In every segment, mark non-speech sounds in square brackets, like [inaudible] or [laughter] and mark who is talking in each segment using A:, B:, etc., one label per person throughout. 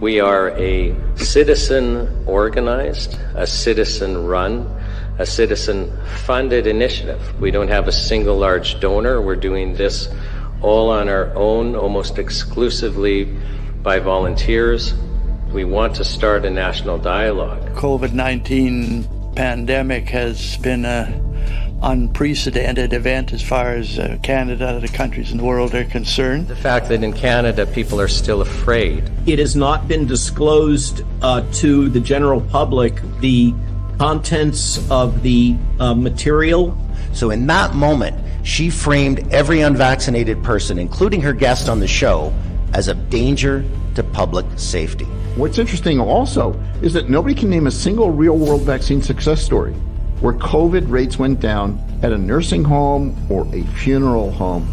A: We are a citizen organized, a citizen run, a citizen funded initiative. We don't have a single large donor. We're doing this all on our own, almost exclusively by volunteers. We want to start a national dialogue.
B: COVID 19 pandemic has been a unprecedented event as far as uh, Canada, the countries in the world are concerned.
A: The fact that in Canada people are still afraid.
C: It has not been disclosed uh, to the general public the contents of the uh, material.
D: So, in that moment, she framed every unvaccinated person, including her guest on the show, as a danger to public safety.
E: What's interesting also is that nobody can name a single real world vaccine success story where COVID rates went down at a nursing home or a funeral home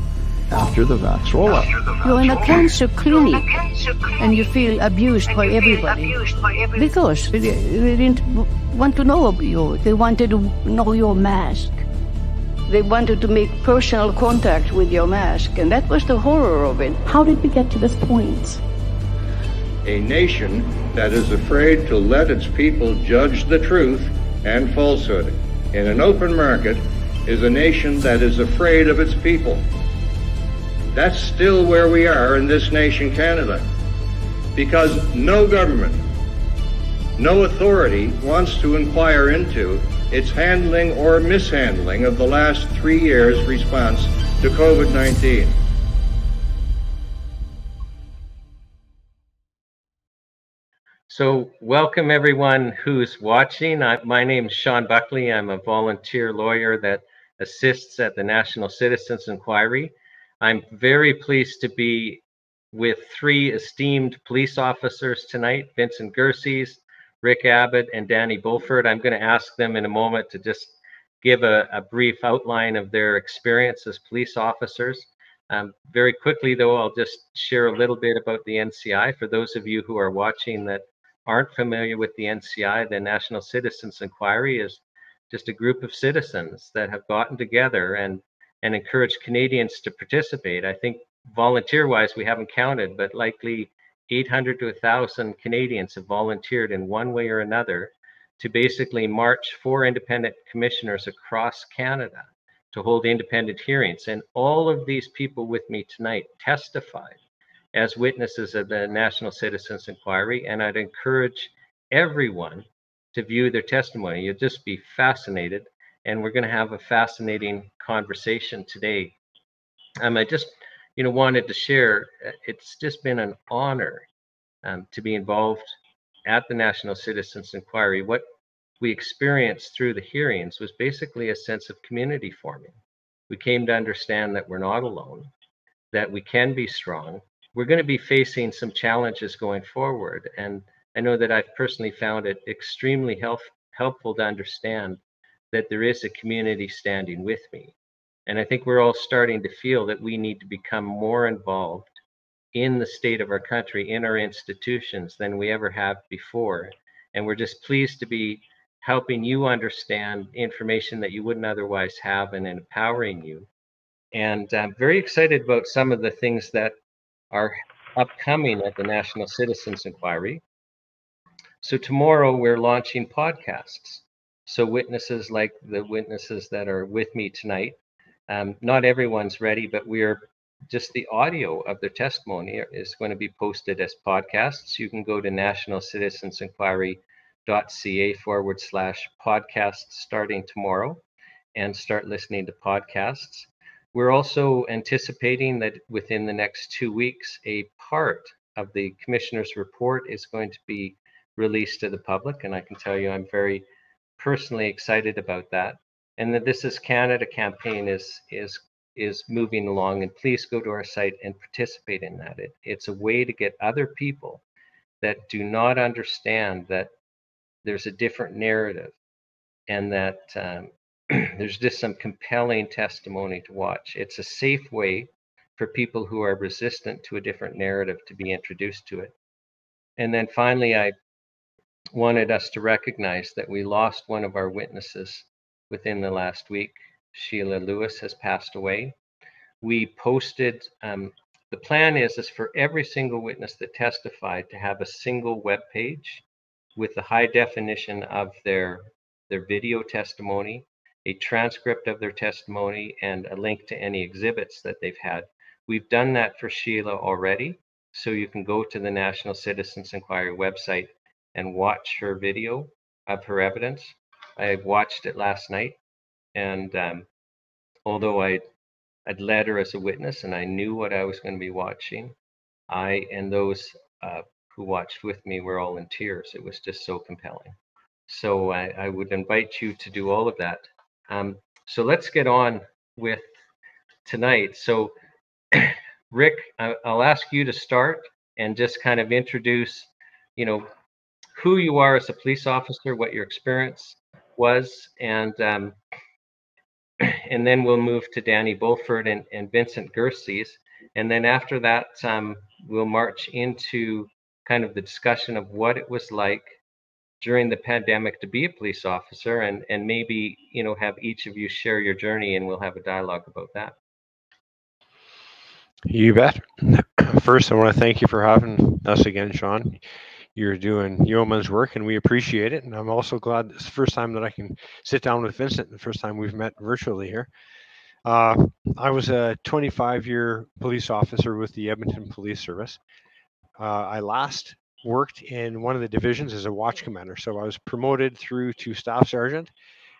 E: after the vax rollout.
F: You're in a cancer clinic and you feel abused by everybody because they, they didn't want to know you. They wanted to know your mask. They wanted to make personal contact with your mask, and that was the horror of it.
G: How did we get to this point?
H: A nation that is afraid to let its people judge the truth and falsehood in an open market is a nation that is afraid of its people. That's still where we are in this nation, Canada. Because no government, no authority wants to inquire into its handling or mishandling of the last three years' response to COVID 19.
A: So, welcome everyone who's watching. I, my name is Shawn Buckley. I'm a volunteer lawyer that assists at the National Citizens Inquiry. I'm very pleased to be with three esteemed police officers tonight Vincent Gircys, Rick Abbott, and Danny Bulford. I'm going to ask them in a moment to just give a, a brief outline of their experience as police officers. Um, very quickly, though, I'll just share a little bit about the NCI for those of you who are watching that aren't familiar with the NCI. The National Citizens Inquiry is just a group of citizens that have gotten together and and encouraged Canadians to participate. I think volunteer wise, we haven't counted, but likely 800 to 1,000 Canadians have volunteered in one way or another to basically march four independent commissioners across Canada to hold independent hearings. And all of these people with me tonight testified as witnesses of the National Citizens Inquiry. And I'd encourage everyone to view their testimony. You'll just be fascinated. And we're going to have a fascinating conversation today. Um, I just, you know, wanted to share. Uh, it's just been an honor um, to be involved at the National Citizens Inquiry. What we experienced through the hearings was basically a sense of community forming. We came to understand that we're not alone, that we can be strong. We're going to be facing some challenges going forward. And I know that I've personally found it extremely help, helpful to understand that there is a community standing with me. And I think we're all starting to feel that we need to become more involved in the state of our country, in our institutions, than we ever have before. And we're just pleased to be helping you understand information that you wouldn't otherwise have and empowering you. And I'm very excited about some of the things that are upcoming at the National Citizens Inquiry. So, tomorrow we're launching podcasts. So, witnesses like the witnesses that are with me tonight um, not everyone's ready, but we're just the audio of their testimony is going to be posted as podcasts. You can go to nationalcitizensinquiry.ca forward slash podcasts starting tomorrow and start listening to podcasts. We're also anticipating that within the next two weeks, a part of the commissioner's report is going to be released to the public. And I can tell you, I'm very personally excited about that and that This Is Canada campaign is is is moving along. And please go to our site and participate in that. It, it's a way to get other people that do not understand that there's a different narrative and that um, [clears throat] there's just some compelling testimony to watch. It's a safe way for people who are resistant to a different narrative to be introduced to it. And then finally, I wanted us to recognize that we lost one of our witnesses within the last week. Sheila Lewis has passed away. We posted um, the plan is is for every single witness that testified to have a single web page with the high definition of their their video testimony, a transcript of their testimony, and a link to any exhibits that they've had. We've done that for Sheila already, so you can go to the National Citizens Inquiry website and watch her video of her evidence. I watched it last night, and um, although I I'd led her as a witness and I knew what I was going to be watching, I and those uh, who watched with me were all in tears. It was just so compelling. So I, I would invite you to do all of that. Um, so let's get on with tonight. So, [clears throat] Rick, I'll ask you to start and just kind of introduce, you know, who you are as a police officer, what your experience was, and um, [clears throat] and then we'll move to Danny Bulford and, and Vincent Gircys. And then after that, um, we'll march into kind of the discussion of what it was like during the pandemic to be a police officer and, and maybe, you know, have each of you share your journey and we'll have a dialogue about that.
I: You bet. [clears throat] First, I want to thank you for having us again, Shawn you're doing yeoman's work and we appreciate it. And I'm also glad it's the first time that I can sit down with Vincent, the first time we've met virtually here. Uh, I was a 25 year police officer with the Edmonton Police Service. Uh, I last worked in one of the divisions as a watch commander. So I was promoted through to staff sergeant,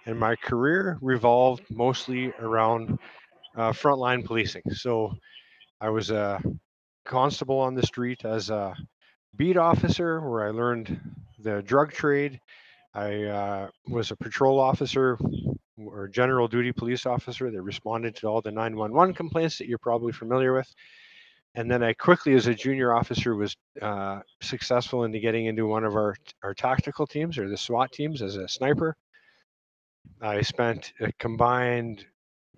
I: and my career revolved mostly around uh, frontline policing. So I was a constable on the street as a beat officer where I learned the drug trade. I uh, was a patrol officer or general duty police officer that responded to all the 911 complaints that you're probably familiar with. And then I quickly, as a junior officer, was uh, successful into getting into one of our, our tactical teams or the SWAT teams as a sniper. I spent a combined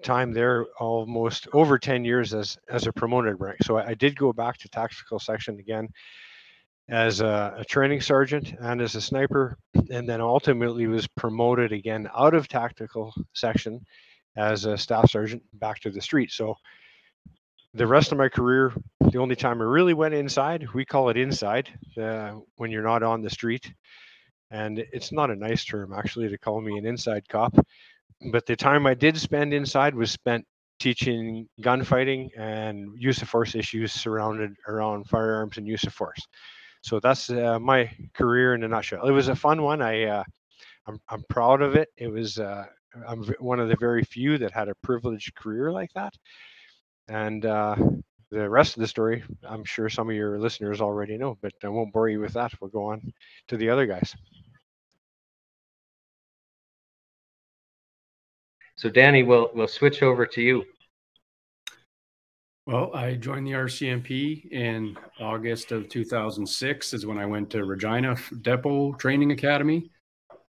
I: time there almost over 10 years as, as a promoted rank. So I, I did go back to tactical section again as a, a, training sergeant and as a sniper, and then ultimately was promoted again out of tactical section as a staff sergeant back to the street. So the rest of my career, the only time I really went inside, we call it inside uh, when you're not on the street. And it's not a nice term actually to call me an inside cop. But the time I did spend inside was spent teaching gunfighting and use of force issues surrounded around firearms and use of force so that's uh, my career in a nutshell. It was a fun one. I uh, I'm I'm proud of it. It was uh, I'm one of the very few that had a privileged career like that, and uh, the rest of the story, I'm sure some of your listeners already know, but I won't bore you with that. We'll go on to the other guys.
A: So Danny, we'll we'll switch over to you.
J: Well, I joined the RCMP in August of 2006 is when I went to Regina Depot Training Academy.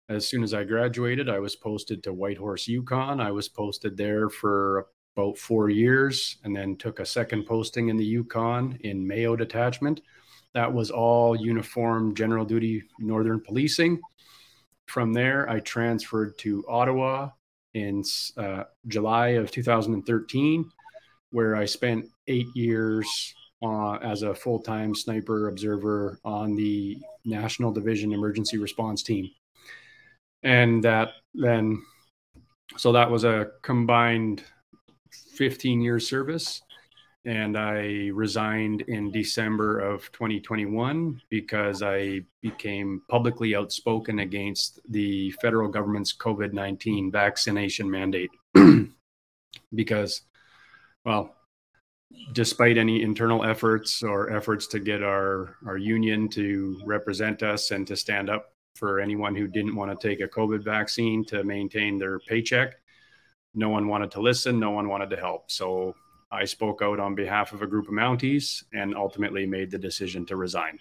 J: As soon as I graduated, I was posted to Whitehorse, Yukon. I was posted there for about four years and then took a second posting in the Yukon in Mayo Detachment. That was all uniform general duty Northern policing. From there, I transferred to Ottawa in uh, July of 2013 where I spent eight years uh, as a full time sniper observer on the National Division Emergency Response Team. And that then, so that was a combined 15 year service. And I resigned in December of 2021 because I became publicly outspoken against the federal government's COVID 19 vaccination mandate. [clears throat] because well, despite any internal efforts or efforts to get our, our union to represent us and to stand up for anyone who didn't want to take a COVID vaccine to maintain their paycheck, no one wanted to listen, no one wanted to help. So I spoke out on behalf of a group of Mounties and ultimately made the decision to resign.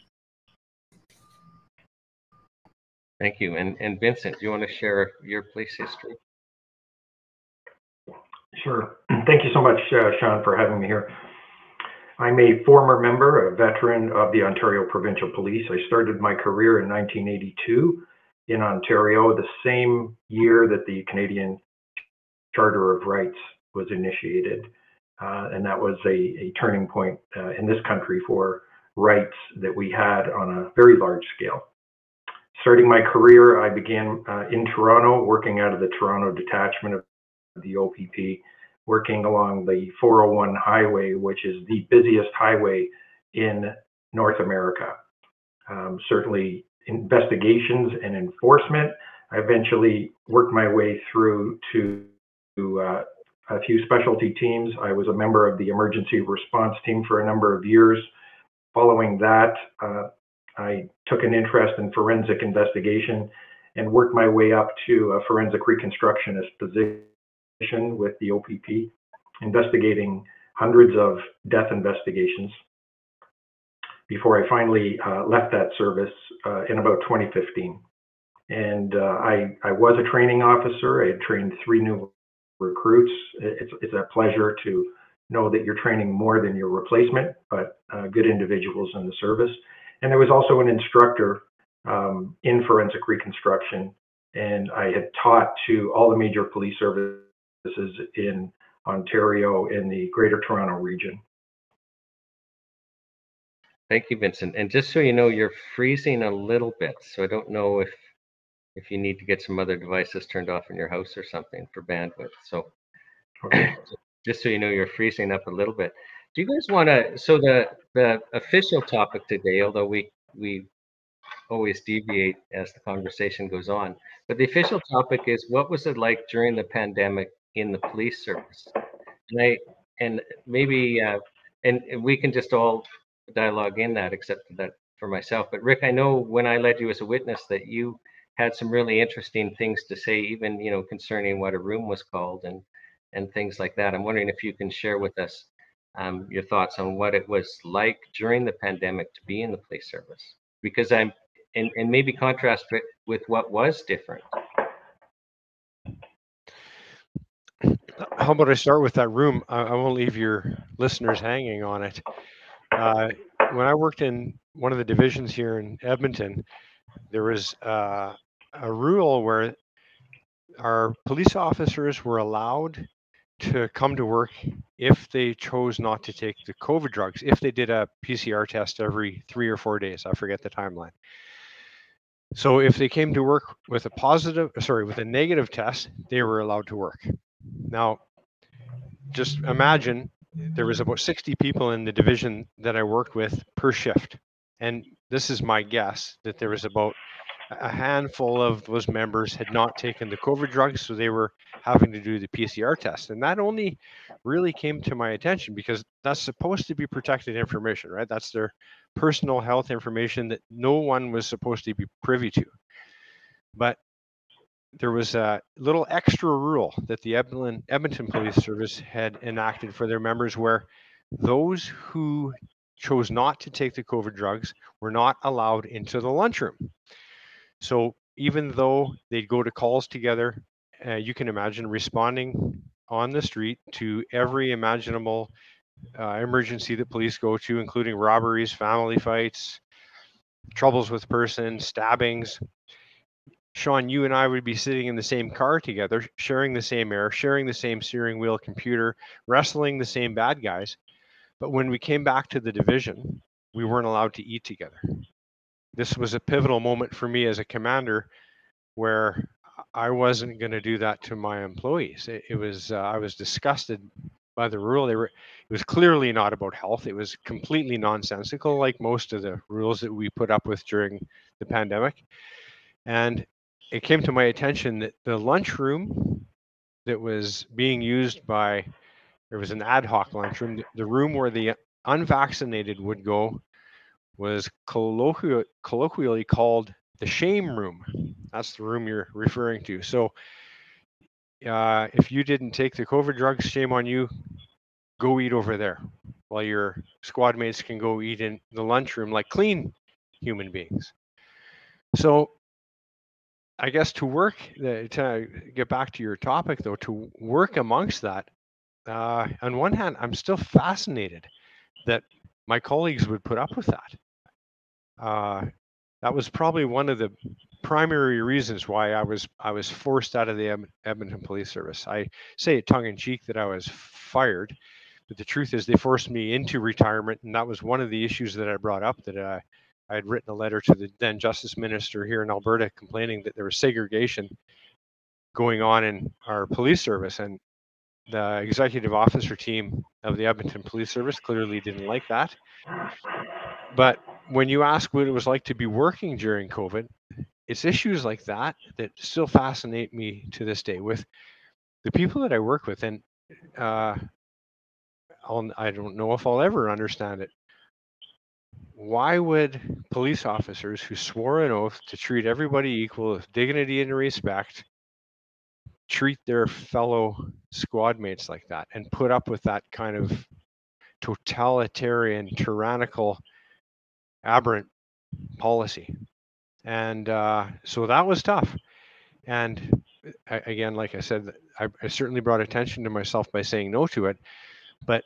A: Thank you. And, and Vincent, do you want to share your police history?
K: Sure. [clears throat] Thank you so much, uh, Shawn, for having me here. I'm a former member, a veteran of the Ontario Provincial Police. I started my career in 1982 in Ontario, the same year that the Canadian Charter of Rights was initiated. uh, and that was a, a turning point uh, in this country for rights that we had on a very large scale. Starting my career, I began uh, in Toronto, working out of the Toronto detachment of the OPP, working along the 401 highway, which is the busiest highway in North America. Um, certainly, investigations and enforcement. I eventually worked my way through to, to uh, a few specialty teams. I was a member of the emergency response team for a number of years. Following that, uh, I took an interest in forensic investigation and worked my way up to a forensic reconstructionist position with the OPP, investigating hundreds of death investigations before I finally uh, left that service uh, in about 2015. And uh, I, I was a training officer. I had trained three new recruits. It's, it's a pleasure to know that you're training more than your replacement, but uh, good individuals in the service. And there was also an instructor um, in forensic reconstruction, and I had taught to all the major police services in Ontario in the Greater Toronto region.
A: Thank you, Vincent. And just so you know, you're freezing a little bit, so I don't know if if you need to get some other devices turned off in your house or something for bandwidth. So [clears throat] just so you know, you're freezing up a little bit. Do you guys want to? So the the official topic today, although we we always deviate as the conversation goes on, but the official topic is what was it like during the pandemic in the police service? And I and maybe uh, and we can just all dialogue in that, except for that for myself. But Rick, I know when I led you as a witness that you had some really interesting things to say, even you know concerning what a room was called and and things like that. I'm wondering if you can share with us um, your thoughts on what it was like during the pandemic to be in the police service, because I'm and, and maybe contrast it with what was different.
I: How about I start with that room? I, I won't leave your listeners hanging on it. Uh, when I worked in one of the divisions here in Edmonton, there was uh, a rule where our police officers were allowed to come to work if they chose not to take the COVID drugs, if they did a PCR test every three or four days. I forget the timeline. So if they came to work with a positive, sorry, with a negative test, they were allowed to work. Now, just imagine there was about 60 people in the division that I worked with per shift. And this is my guess that there was about a handful of those members had not taken the COVID drugs, so they were having to do the PCR test. And that only really came to my attention because that's supposed to be protected information, right? That's their personal health information that no one was supposed to be privy to. But there was a little extra rule that the Edmonton, Police Service had enacted for their members where those who chose not to take the COVID drugs were not allowed into the lunchroom. So even though they'd go to calls together, uh, you can imagine responding on the street to every imaginable uh, emergency that police go to, including robberies, family fights, troubles with persons, stabbings. Shawn, you and I would be sitting in the same car together, sharing the same air, sharing the same steering wheel computer, wrestling the same bad guys. But when we came back to the division, we weren't allowed to eat together this was a pivotal moment for me as a commander where I wasn't going to do that to my employees. It, it was uh, I was disgusted by the rule. They were it was clearly not about health. It was completely nonsensical, like most of the rules that we put up with during the pandemic. And it came to my attention that the lunchroom that was being used by there was an ad hoc lunchroom, the room where the unvaccinated would go was colloquially, colloquially called the shame room. That's the room you're referring to. So, uh, if you didn't take the COVID drugs, shame on you. Go eat over there while your squad mates can go eat in the lunchroom like clean human beings. So, I guess to work, to get back to your topic though, to work amongst that, uh, on one hand, I'm still fascinated that my colleagues would put up with that uh, that was probably one of the primary reasons why I was I was forced out of the Edmonton Police Service. I say it tongue in cheek that I was fired but the truth is they forced me into retirement, and that was one of the issues that I brought up. That uh, I had written a letter to the then Justice Minister here in Alberta complaining that there was segregation going on in our police service, and the executive officer team of the Edmonton Police Service clearly didn't like that. But when you ask what it was like to be working during COVID, it's issues like that that still fascinate me to this day with the people that I work with. And uh, I'll, I don't know if I'll ever understand it. Why would police officers who swore an oath to treat everybody equal with dignity and respect treat their fellow squad mates like that and put up with that kind of totalitarian, tyrannical, aberrant policy. And uh, so that was tough. And again, like I said, I, I, certainly brought attention to myself by saying no to it. But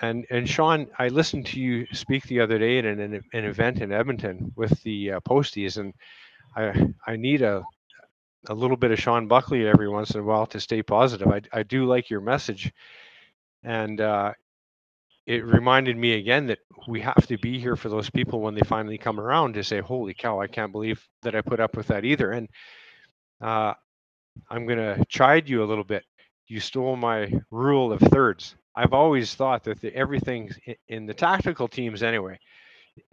I: and and Shawn, I listened to you speak the other day at an an, an event in Edmonton with the uh, posties, and I I need a a little bit of Shawn Buckley every once in a while to stay positive. I, I do like your message. And uh, it reminded me again that we have to be here for those people when they finally come around to say, holy cow, I can't believe that I put up with that either. And uh, I'm to chide you a little bit. You stole my rule of thirds. I've always thought that the, everything in the tactical teams, anyway,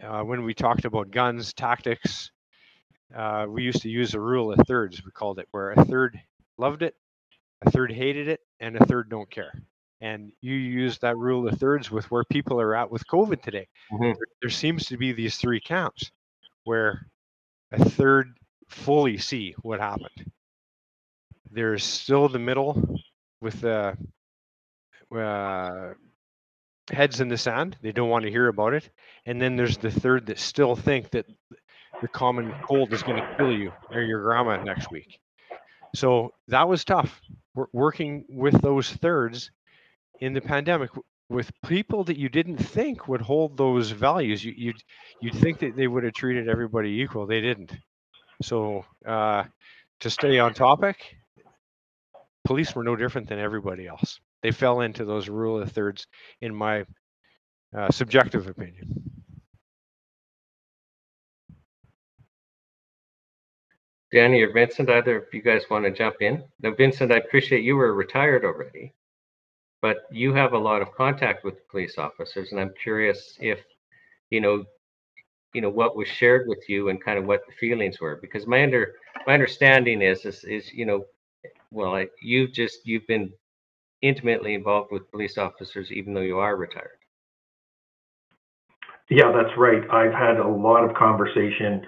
I: uh, when we talked about guns, tactics, uh, we used to use a rule of thirds. We called it where a third loved it, a third hated it, and a third don't care. And you use that rule of thirds with where people are at with COVID today. Mm-hmm. There, there seems to be these three camps where a third fully see what happened. There's still the middle with the uh, heads in the sand. They don't want to hear about it. And then there's the third that still think that the common cold is going to kill you or your grandma next week. So that was tough. We're working with those thirds in the pandemic with people that you didn't think would hold those values. You, you'd you'd think that they would have treated everybody equal. They didn't. So uh, to stay on topic, police were no different than everybody else. They fell into those rule of thirds, in my uh, subjective opinion.
A: Danny or Vincent, either of you guys want to jump in? Now, Vincent, I appreciate you were retired already, but you have a lot of contact with police officers, and I'm curious if, you know, you know what was shared with you and kind of what the feelings were, because my under my understanding is is, is you know, well, I, you've just you've been intimately involved with police officers even though you are retired.
K: Yeah, that's right. I've had a lot of conversation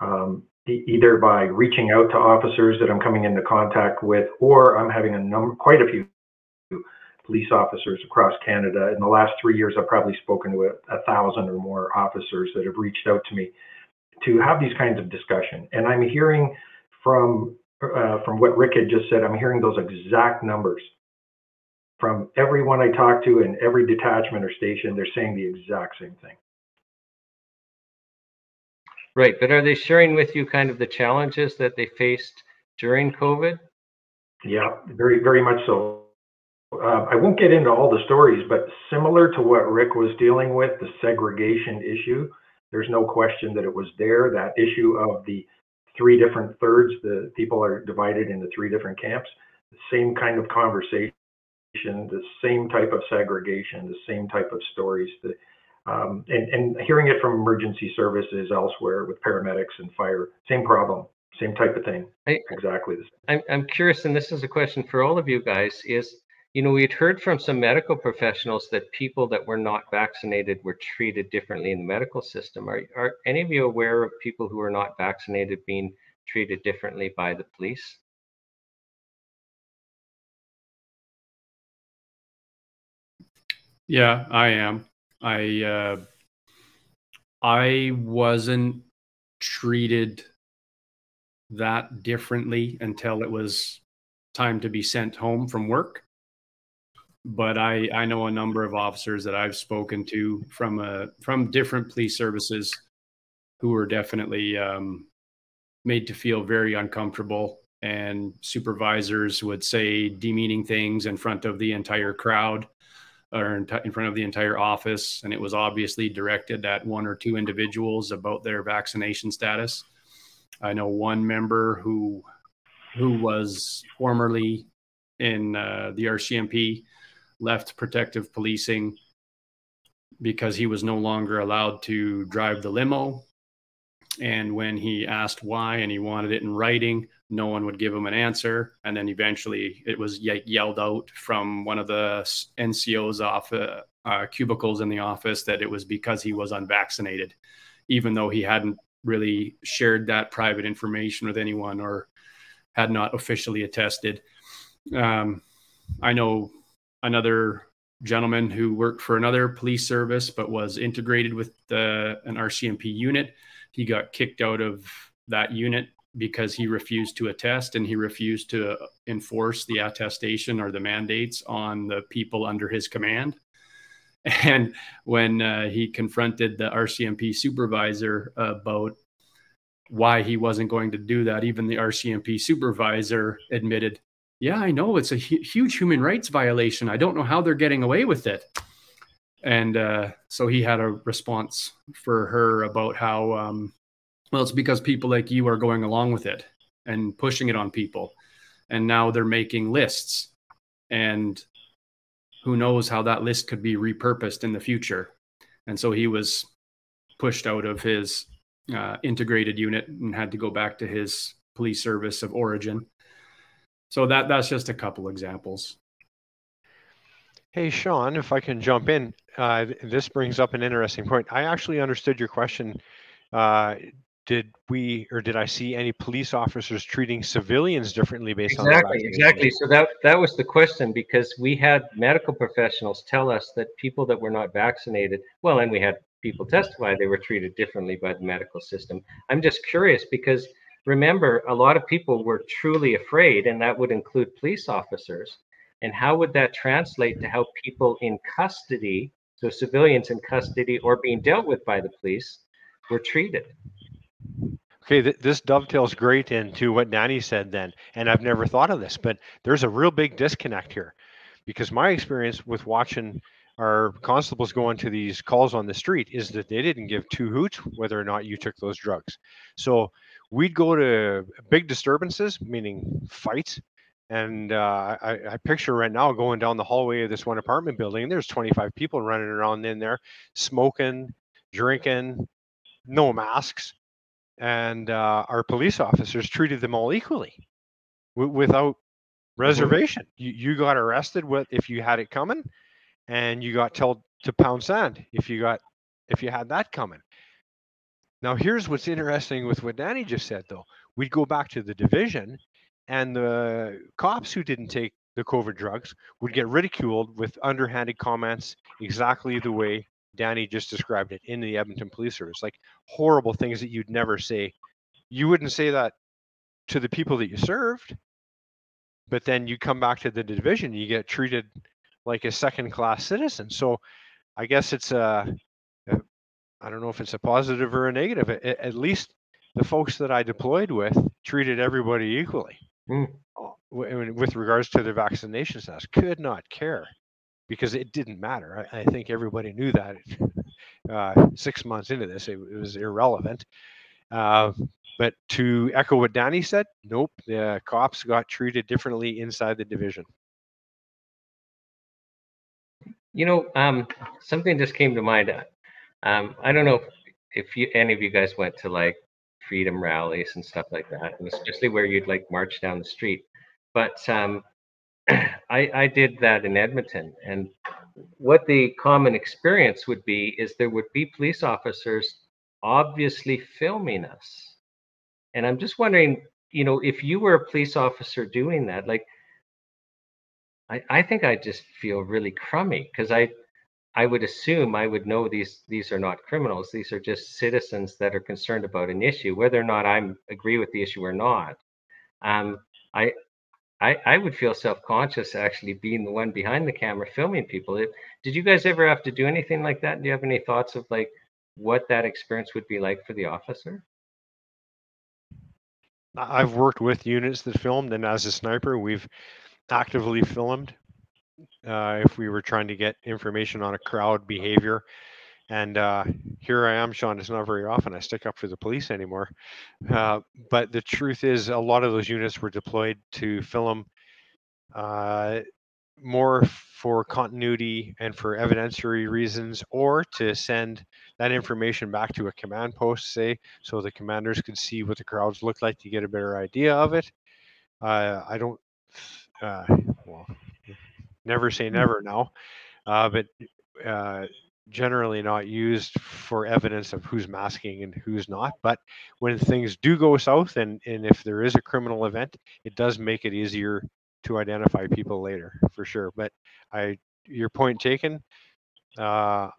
K: um, either by reaching out to officers that I'm coming into contact with, or I'm having a number, quite a few police officers across Canada. In the last three years, I've probably spoken to a, a thousand or more officers that have reached out to me to have these kinds of discussion. And I'm hearing from uh, from what Rick had just said, I'm hearing those exact numbers from everyone I talk to in every detachment or station. They're saying the exact same thing.
A: Right, but are they sharing with you kind of the challenges that they faced during COVID?
K: Yeah, very, very much so. Uh, I won't get into all the stories, but similar to what Rick was dealing with, the segregation issue, there's no question that it was there. That issue of the three different thirds, the people are divided into three different camps, the same kind of conversation, the same type of segregation, the same type of stories. The, um, and, and hearing it from emergency services elsewhere with paramedics and fire, same problem, same type of thing. I, exactly the
A: same. I'm, I'm curious, and this is a question for all of you guys, is, you know, we'd heard from some medical professionals that people that were not vaccinated were treated differently in the medical system. Are, are any of you aware of people who are not vaccinated being treated differently by the police?
L: Yeah, I am. I uh, I wasn't treated that differently until it was time to be sent home from work. But I I know a number of officers that I've spoken to from a uh, from different police services who were definitely um, made to feel very uncomfortable and supervisors would say demeaning things in front of the entire crowd
J: or in front of the entire office, and it was obviously directed at one or two individuals about their vaccination status. I know one member who who was formerly in uh, the RCMP left protective policing because he was no longer allowed to drive the limo. And when he asked why and he wanted it in writing, no one would give him an answer. And then eventually it was yelled out from one of the NCO's off, uh, uh, cubicles in the office that it was because he was unvaccinated, even though he hadn't really shared that private information with anyone or had not officially attested. Um, I know another gentleman who worked for another police service but was integrated with the, an RCMP unit. He got kicked out of that unit because he refused to attest and he refused to enforce the attestation or the mandates on the people under his command. [laughs] And when uh, he confronted the RCMP supervisor about why he wasn't going to do that, even the RCMP supervisor admitted, Yeah, I know it's a hu- huge human rights violation. I don't know how they're getting away with it. And uh, so he had a response for her about how, um, well, it's because people like you are going along with it and pushing it on people. And now they're making lists. And who knows how that list could be repurposed in the future. And so he was pushed out of his uh, integrated unit and had to go back to his police service of origin. So that that's just a couple examples.
I: Hey, Shawn, if I can jump in, uh, this brings up an interesting point. I actually understood your question. Uh, did we or did I see any police officers treating civilians differently based
A: exactly,
I: on
A: exactly exactly? So that that was the question because we had medical professionals tell us that people that were not vaccinated, well, and we had people testify they were treated differently by the medical system. I'm just curious because remember, a lot of people were truly afraid, and that would include police officers. And how would that translate to how people in custody, so civilians in custody or being dealt with by the police, were treated?
I: Okay, th- this dovetails great into what Danny said then, and I've never thought of this, but there's a real big disconnect here, because my experience with watching our constables going to these calls on the street is that they didn't give two hoots whether or not you took those drugs. So we'd go to big disturbances, meaning fights, and uh, I, I, picture right now going down the hallway of this one apartment building, and there's 25 people running around in there, smoking, drinking, no masks, and uh, our police officers treated them all equally, w- without mm-hmm. reservation. You, you got arrested with if you had it coming, and you got told to pound sand if you got if you had that coming. Now here's what's interesting with what Danny just said though. We'd go back to the division and the cops who didn't take the COVID drugs would get ridiculed with underhanded comments exactly the way Danny just described it in the Edmonton Police Service. Like horrible things that you'd never say. You wouldn't say that to the people that you served, but then you come back to the division, you get treated like a second class citizen. So I guess it's a, a I don't know if it's a positive or a negative. At, least the folks that I deployed with treated everybody equally mm. with regards to their vaccination status. Could not care because it didn't matter. I, I think everybody knew that [laughs] uh, six months into this, it, it was irrelevant. Uh, but to echo what Danny said, nope, the cops got treated differently inside the division.
A: You know, um, something just came to mind. Um, I don't know if, if you, any of you guys went to like freedom rallies and stuff like that, and especially where you'd like march down the street. But um, [clears throat] I, I did that in Edmonton, and what the common experience would be is there would be police officers obviously filming us, and I'm just wondering, you know, if you were a police officer doing that, like I, I think I just feel really crummy because I I would assume I would know these these are not criminals. These are just citizens that are concerned about an issue, whether or not I agree with the issue or not. Um, I, I I would feel self conscious actually being the one behind the camera filming people. It, did you guys ever have to do anything like that? Do you have any thoughts of like what that experience would be like for the officer?
I: I've worked with units that filmed, and as a sniper, we've actively filmed uh, if we were trying to get information on a crowd behavior. And uh, here I am, Shawn. It's not very often I stick up for the police anymore. Uh, but the truth is, a lot of those units were deployed to film uh, more for continuity and for evidentiary reasons, or to send that information back to a command post, say, so the commanders could see what the crowds look like to get a better idea of it. Uh, I don't, uh, well, never say
A: Hmm.
I: never now, uh, but uh, generally not used for evidence of who's masking and who's not. But when things do go south, and, and if there is a criminal event, it does make it easier to identify people later, for sure. But I, your point taken. Uh,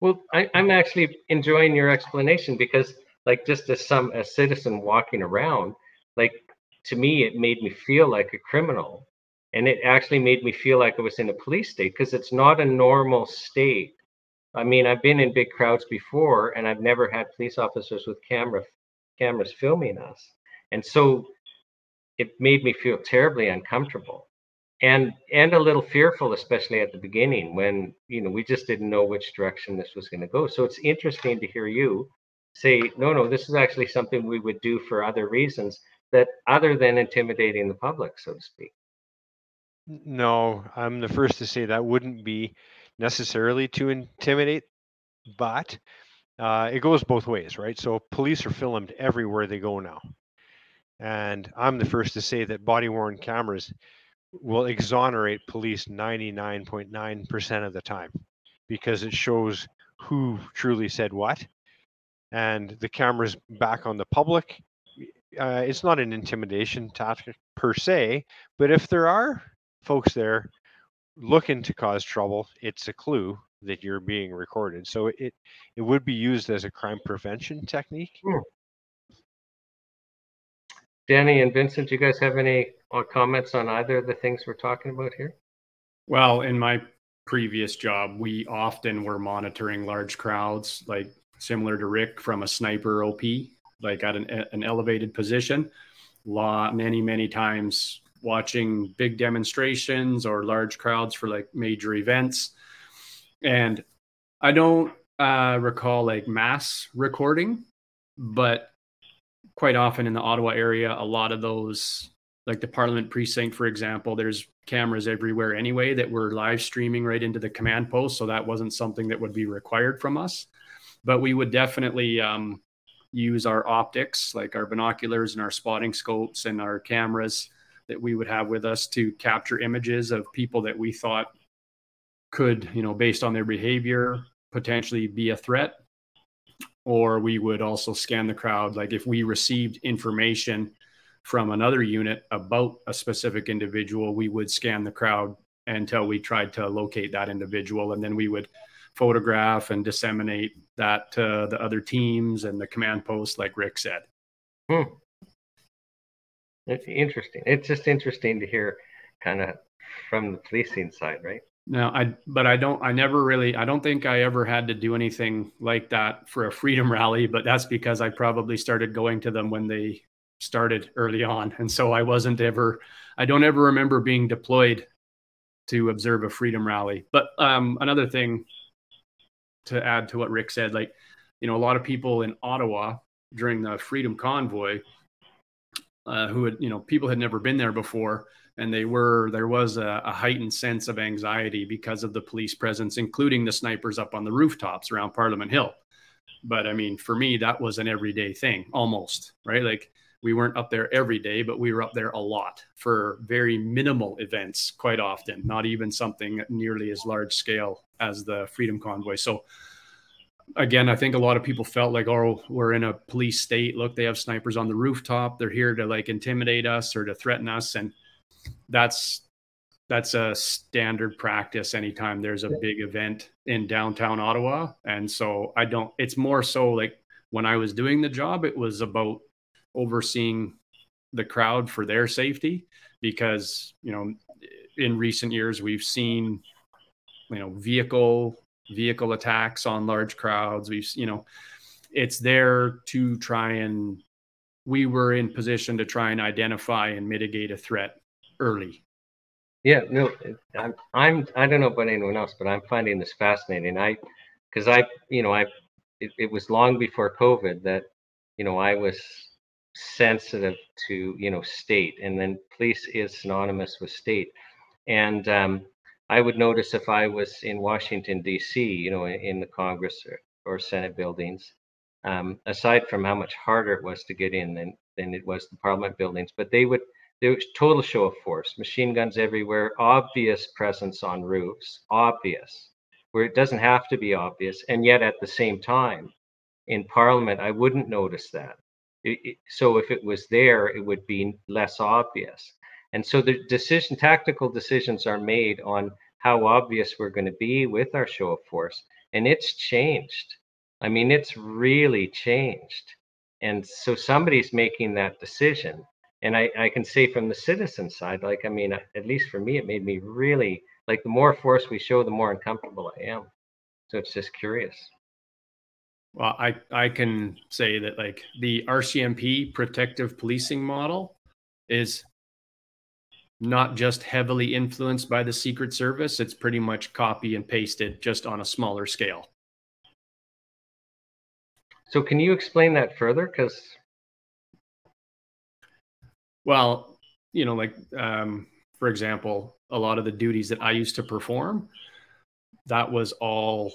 A: Well, I, I'm actually enjoying your explanation because, like, just as some a citizen walking around, like to me, it made me feel like a criminal, and it actually made me feel like I was in a police state because it's not a normal state. I mean, I've been in big crowds before, and I've never had police officers with camera cameras filming us, and so it made me feel terribly uncomfortable and and a little fearful especially at the beginning when you know we just didn't know which direction this was going to go. So it's interesting to hear you say no no this is actually something we would do for other reasons that other than intimidating the public so to speak
I: no, I'm the first to say that wouldn't be necessarily to intimidate, but uh, it goes both ways, right? So police are filmed everywhere they go now. And I'm the first to say that body worn cameras will exonerate police 99.9% of the time because it shows who truly said what. And the camera's back on the public. Uh, it's not an intimidation tactic per se, but if there are folks there looking to cause trouble, it's a clue that you're being recorded. So it it would be used as a crime prevention technique.
A: Hmm. danny and vincent do you guys have any uh, comments on either of the things we're talking about here
J: Well, in my previous job, we often were monitoring large crowds, like similar to Rick from a sniper OP, like at an, an elevated position. Law many, many times watching big demonstrations or large crowds for like major events. And I don't uh, recall like mass recording, but quite often in the Ottawa area, a lot of those, like the Parliament precinct, for example, there's cameras everywhere anyway that were live streaming right into the command post. So that wasn't something that would be required from us. But we would definitely um, use our optics, like our binoculars and our spotting scopes and our cameras that we would have with us to capture images of people that we thought could, you know, based on their behavior, potentially be a threat. Or we would also scan the crowd. Like if we received information from another unit about a specific individual, we would scan the crowd until we tried to locate that individual. And then we would photograph and disseminate that to the other teams and the command post, like Rick said.
A: Hmm. It's interesting. It's just interesting to hear kind of from the policing side, right?
J: No, I but I don't I never really I don't think I ever had to do anything like that for a freedom [laughs] rally, but that's because I probably started going to them when they started early on. And so I wasn't ever I don't ever remember being deployed to observe a freedom rally. But um another thing to add to what Rick said, like, you know, a lot of people in Ottawa during the freedom convoy uh, who had, you know, people had never been there before, and they were there was a, a, heightened sense of anxiety because of the police presence, including the snipers up on the rooftops around Parliament Hill. But I mean, for me, that was an everyday thing, almost right. Like we weren't up there every day, but we were up there a lot for very minimal events, quite often, not even something nearly as large scale as the Freedom Convoy. So again, I think a lot of people felt like, oh, we're in a police state. Look, they have snipers on the rooftop. They're here to like intimidate us or to threaten us. And that's that's a standard practice anytime there's a big event in downtown Ottawa. And so I don't it's more so like when I was doing the job, it was about overseeing the crowd for their safety because, you know, in recent years we've seen you know vehicle vehicle attacks on large crowds. We've, you know, it's there to try and we were in position to try and identify and mitigate a threat early.
A: Yeah, no, I'm, I'm, I don't know about anyone else, but I'm finding this fascinating. I, because I, you know, I, it, it was long before COVID that, you know, I was sensitive to, you know, state, and then police is synonymous with state, and um, I would notice if I was in Washington D.C., you know, in, the Congress or, or Senate buildings, um, aside from how much harder it was to get in than than it was the Parliament buildings, but they would there was total show of force, machine guns everywhere, obvious presence on roofs, obvious, where it doesn't have to be obvious. And yet at the same time, in Parliament, I wouldn't notice that. It, it, so if it was there, it would be less obvious. And so the decision, tactical decisions are made on how obvious we're going to be with our show of force. And it's changed. I mean, it's really changed. And so somebody's making that decision and I, I can say from the citizen side, like, I mean, at least for me, it made me really like the more force we show, the more uncomfortable I am. So it's just curious.
J: Well, I, I can say that like the RCMP protective policing model is not just heavily influenced by the Secret Service, it's pretty much copy and pasted just on a smaller scale.
A: So, can you explain that further? Because
J: well, you know, like um, for example, a lot of the duties that I used to perform, that was all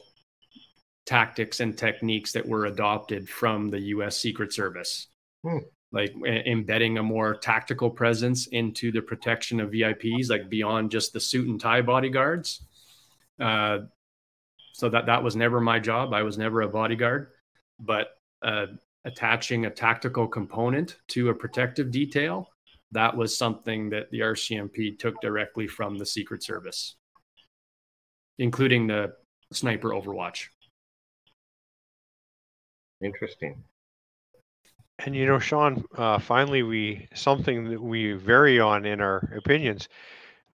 J: tactics and techniques that were adopted from the U.S. Secret Service. Hmm. Like embedding a more tactical presence into the protection of VIPs, like beyond just the suit and tie bodyguards. Uh, so that that was never my job. I was never a bodyguard, but uh, attaching a tactical component to a protective detail that was something that the RCMP took directly from the Secret Service, including the sniper overwatch.
A: Interesting.
I: And you know, Shawn, uh, finally, we something that we vary on in our opinions.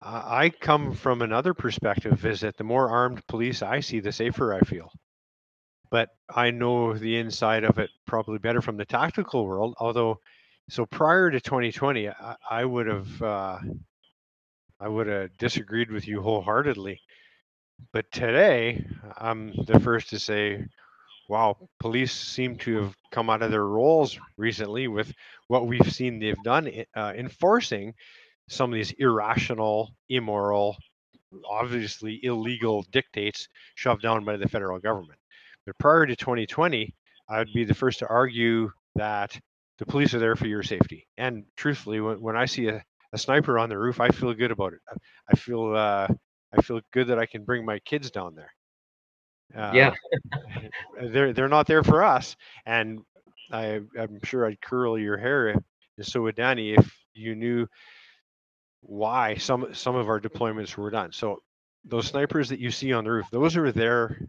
I: Uh, I come from another perspective: is that the more armed police I see, the safer I feel. But I know the inside of it probably better from the tactical world. Although so prior to 2020, I, I would have uh, I would have disagreed with you wholeheartedly. But today, I'm the first to say, wow, police seem to have come out of their roles recently with what we've seen they've done uh, enforcing some of these irrational, immoral, obviously illegal dictates shoved down by the federal government. But prior to 2020, I would be the first to argue that the police are there for your safety. And truthfully, when, when I see a, a sniper on the roof, I feel good about it. I feel uh, I feel good that I can bring my kids down there.
A: Uh, yeah,
I: they're they're not there for us, and I I'm sure I'd curl your hair, and so would Danny if you knew why some some of our deployments were done. So those snipers that you see on the roof, those are there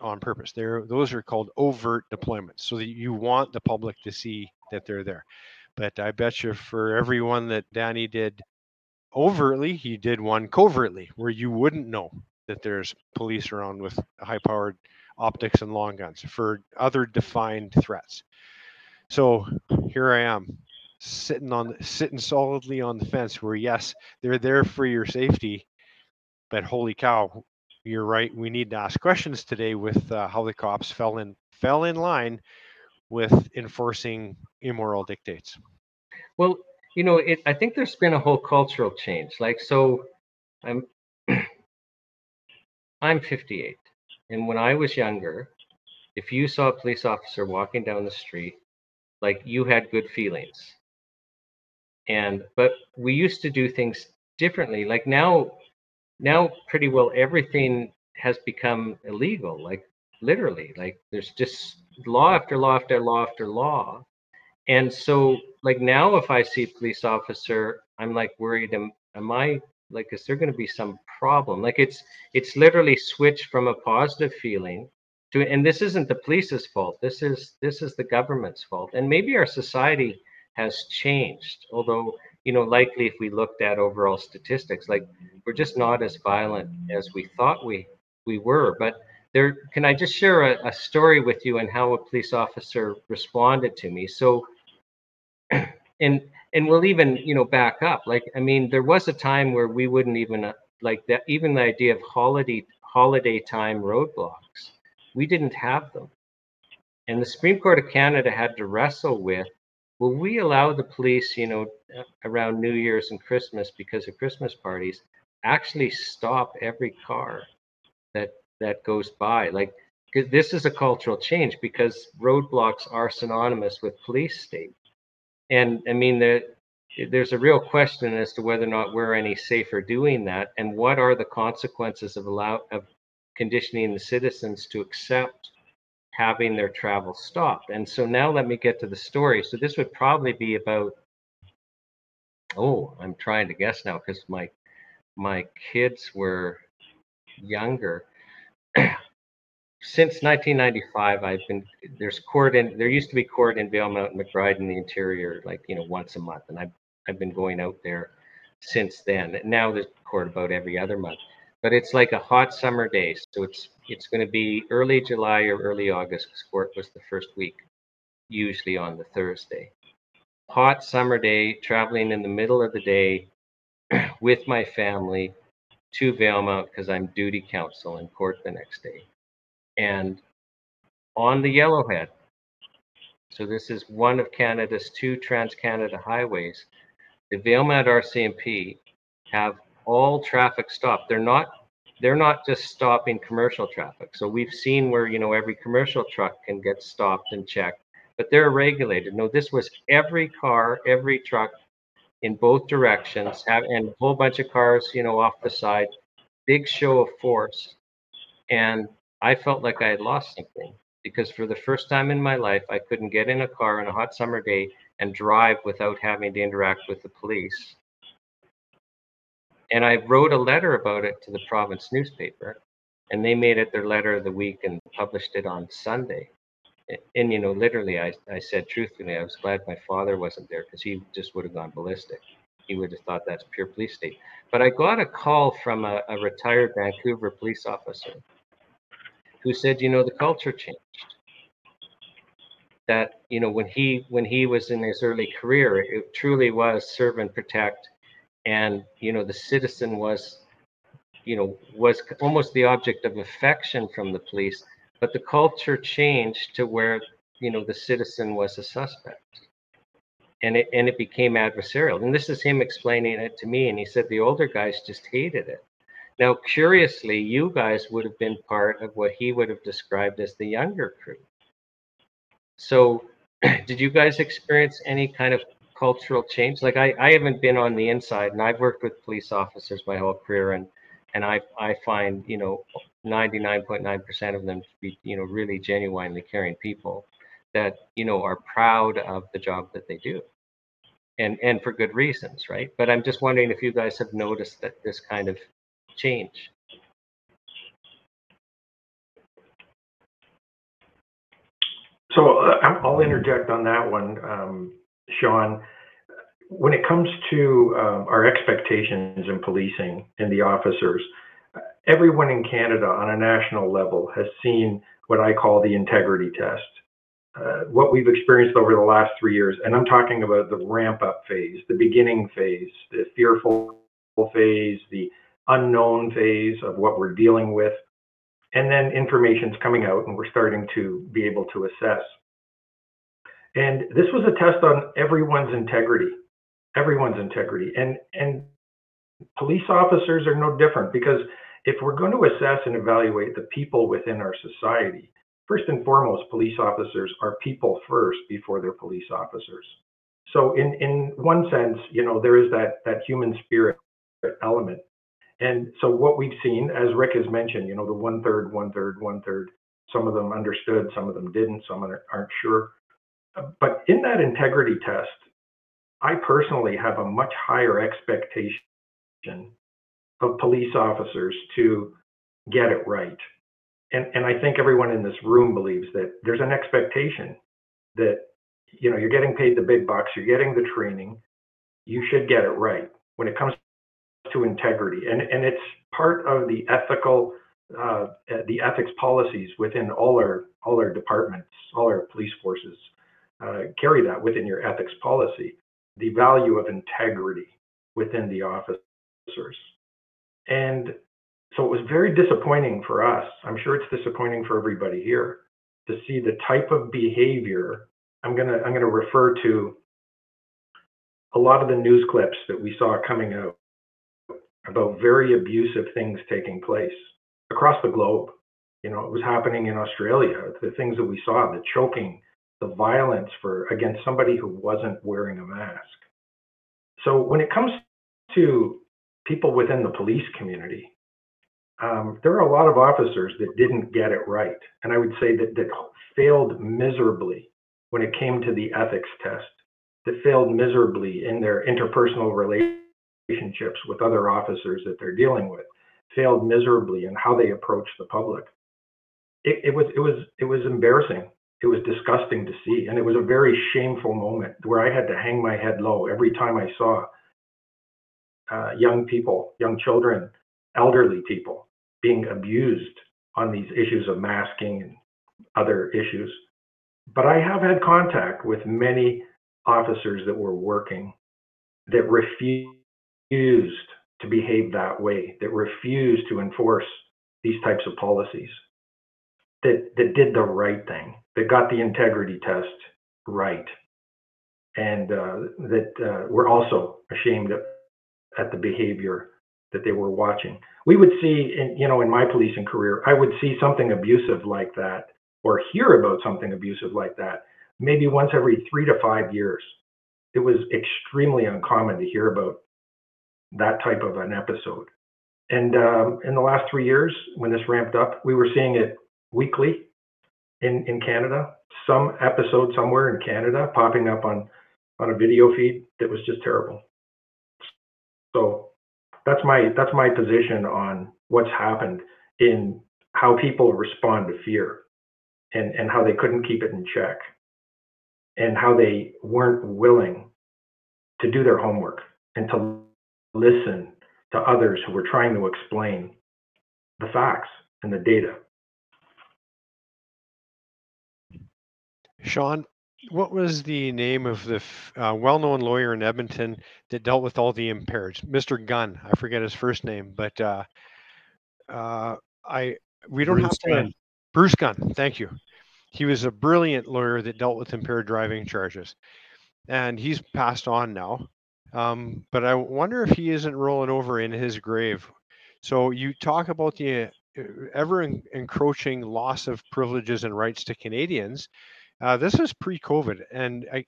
I: on purpose. They're those are called overt deployments, so that you want the public to see that they're there. But I bet you for everyone that Danny did overtly, he did one covertly, where you wouldn't know that there's police around with high-powered optics and long guns for other defined threats. So here I am, sitting on sitting solidly on the fence where yes, they're there for your safety, but holy cow, you're right. We need to ask questions today with uh, how the cops fell in fell in line with enforcing immoral dictates.
A: Well, you know, it, I think there's been a whole cultural change. Like, so I'm I'm 58, and when I was younger, if you saw a police officer walking down the street, like you had good feelings. And but we used to do things differently. Like now, now pretty well everything has become illegal. Like literally, like there's just law after law after law after law. And so, like now, if I see a police officer, I'm like worried. Am, am I like, is there going to be some problem? Like it's it's literally switched from a positive feeling to, and this isn't the police's fault. This is this is the government's fault. And maybe our society has changed. Although you know, likely if we looked at overall statistics, like we're just not as violent as we thought we we were. But there, can I just share a, a story with you and how a police officer responded to me? So, [clears throat] and and we'll even you know back up. Like i mean there was a time where we wouldn't even uh, like that even the idea of holiday holiday time roadblocks we didn't have them. And the supreme court of canada had to wrestle with will we allow the police you know around new year's and christmas because of christmas parties actually stop every car that that goes by? Like this is a cultural change because roadblocks are synonymous with police state and I mean, the, there's a real question as to whether or not we're any safer doing that, and what are the consequences of allow of conditioning the citizens to accept having their travel stopped. And so now let me get to the story. So this would probably be about. Oh, I'm trying to guess now because my my kids were younger. [clears throat] since 1995, I've been there's court in there used to be court in Valemount and McBride in the interior, like you know once a month, and I've I've been going out there since then. Now there's court about every other month, but it's like a hot summer day, so it's it's going to be early July or early August because court was the first week, usually on the Thursday. Hot summer day, traveling in the middle of the day [clears throat] with my family to Valemount because I'm duty counsel in court the next day and on the Yellowhead. So this is one of Canada's two Trans-Canada highways. The Valemount RCMP have all traffic stopped. They're not they're not just stopping commercial traffic. So we've seen where you know every commercial truck can get stopped and checked, but they're regulated. No, this was every car, every truck in both directions, have and a whole bunch of cars, you know, off the side. Big show of force, and I felt like I had lost something because for the first time in my life, I couldn't get in a car on a hot summer day and drive without having to interact with the police. And I wrote a letter about it to the province newspaper, and they made it their letter of the week and published it on Sunday. And, you know, literally, I, I said truthfully, I was glad my father wasn't there because he just would have gone ballistic. He would have thought that's pure police state. But I got a call from a, a retired Vancouver police officer who said, you know, the culture changed. That you know, when he when he was in his early career, it truly was serve and protect, and you know, the citizen was, you know, was almost the object of affection from the police. But the culture changed to where you know the citizen was a suspect and it and it became adversarial. And this is him explaining it to me. And he said the older guys just hated it. Now, curiously, you guys would have been part of what he would have described as the younger crew. So, [clears throat] did you guys experience any kind of cultural change? Like, I, I haven't been on the inside, and I've worked with police officers my whole career, and and I I find you know 99.9% of them to be you know really genuinely caring people that you know are proud of the job that they do and and for good reasons right but i'm just wondering if you guys have noticed that this kind of change.
K: So uh, I'll interject on that one, um, Shawn. When it comes to um, our expectations in policing and the officers, everyone in Canada on a national level has seen what I call the integrity test. Uh, what we've experienced over the last three years, and I'm talking about the ramp up phase, the beginning phase, the fearful phase, the unknown phase of what we're dealing with. And then information's coming out and we're starting to be able to assess. And this was a test on everyone's integrity, everyone's integrity. And, and police officers are no different because if we're going to assess and evaluate the people within our society, first and foremost, police officers are people first before they're police officers. So in, in one sense, you know, there is that, that human spirit element and so what we've seen, as Rick has mentioned, you know, the one third, one third, one third, some of them understood, some of them didn't, some aren't sure. But in that integrity test, I personally have a much higher expectation of police officers to get it right. And, and I think everyone in this room believes that there's an expectation that, you know, you're getting paid the big bucks, you're getting the training, you should get it right. When it comes to integrity, and and it's part of the ethical, uh, the ethics policies within all our all our departments, all our police forces uh, carry that within your ethics policy. the value of integrity within the officers. And so it was very disappointing for us. I'm sure it's disappointing for everybody here to see the type of behavior. I'm gonna I'm gonna refer to a lot of the news clips that we saw coming out about very abusive things taking place across the globe. You know, it was happening in Australia. The things that we saw, the choking, the violence for against somebody who wasn't wearing a mask. So when it comes to people within the police community, um, there are a lot of officers that didn't get it right, and I would say that that failed miserably when it came to the ethics test. That failed miserably in their interpersonal relationships with other officers that they're dealing with. Failed miserably in how they approach the public. It, it was it was it was embarrassing it was disgusting to see. And it was a very shameful moment where I had to hang my head low every time I saw uh, young people, young children, elderly people being abused on these issues of masking and other issues. But I have had contact with many officers that were working that refused to behave that way, that refused to enforce these types of policies that that did the right thing, that got the integrity test right, and uh, that uh, were also ashamed at the behavior that they were watching. We would see, in, you know, in my policing career, I would see something abusive like that, or hear about something abusive like that, maybe once every three to five years. It was extremely uncommon to hear about that type of an episode. And um, in the last three years, when this ramped up, we were seeing it weekly in, in Canada. Some episode somewhere in Canada popping up on, on a video feed that was just terrible. So that's my that's my position on what's happened in how people respond to fear and, and how they couldn't keep it in check and how they weren't willing to do their homework and to listen to others who were trying to explain the facts and the data.
I: Shawn, what was the name of the uh, well-known lawyer in Edmonton that dealt with all the impaired? Mr. Gunn. I forget his first name, but uh, uh, I we don't Bruce have to. Gunn. Bruce Gunn. Thank you. He was a brilliant lawyer that dealt with impaired driving charges, and he's passed on now. Um, but I wonder if he isn't rolling over in his grave. So you talk about the uh, ever encroaching loss of privileges and rights to Canadians uh, this is pre-COVID, and I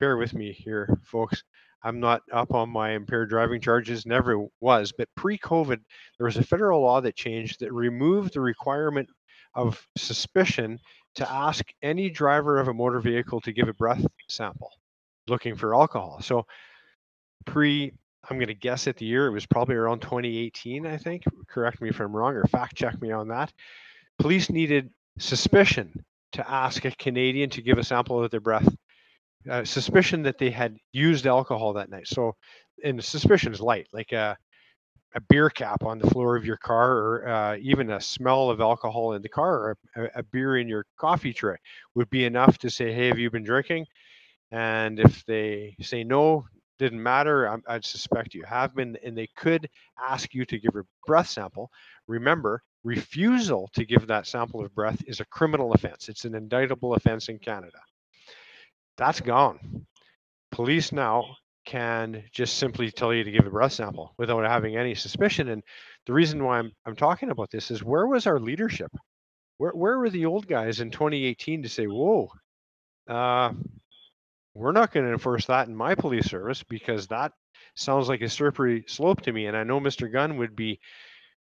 I: bear with me here, folks. I'm not up on my impaired driving charges, never was. But pre-COVID, there was a federal law that changed that removed the requirement of suspicion to ask any driver of a motor vehicle to give a breath sample looking for alcohol. So pre I'm going to guess at the year it was probably around 2018, I think. Correct me if I'm wrong or fact check me on that. Police needed suspicion to ask a Canadian to give a sample of their breath. Uh, suspicion that they had used alcohol that night. So, and suspicion is light, like a, a beer cap on the floor of your car, or uh, even a smell of alcohol in the car, or a, a, beer in your coffee tray would be enough to say, "Hey, have you been drinking?" And if they say no, didn't matter. I, I'd suspect you have been, and they could ask you to give a breath sample. Remember, refusal to give that sample of breath is a criminal offense. It's an indictable offense in Canada. That's gone. Police now can just simply tell you to give a breath sample without having any suspicion. And the reason why I'm, I'm talking about this is where was our leadership? Where, where were the old guys in 2018 to say, whoa, uh, we're not going to enforce that in my police service because that sounds like a slippery slope to me. And I know Mr. Gunn would be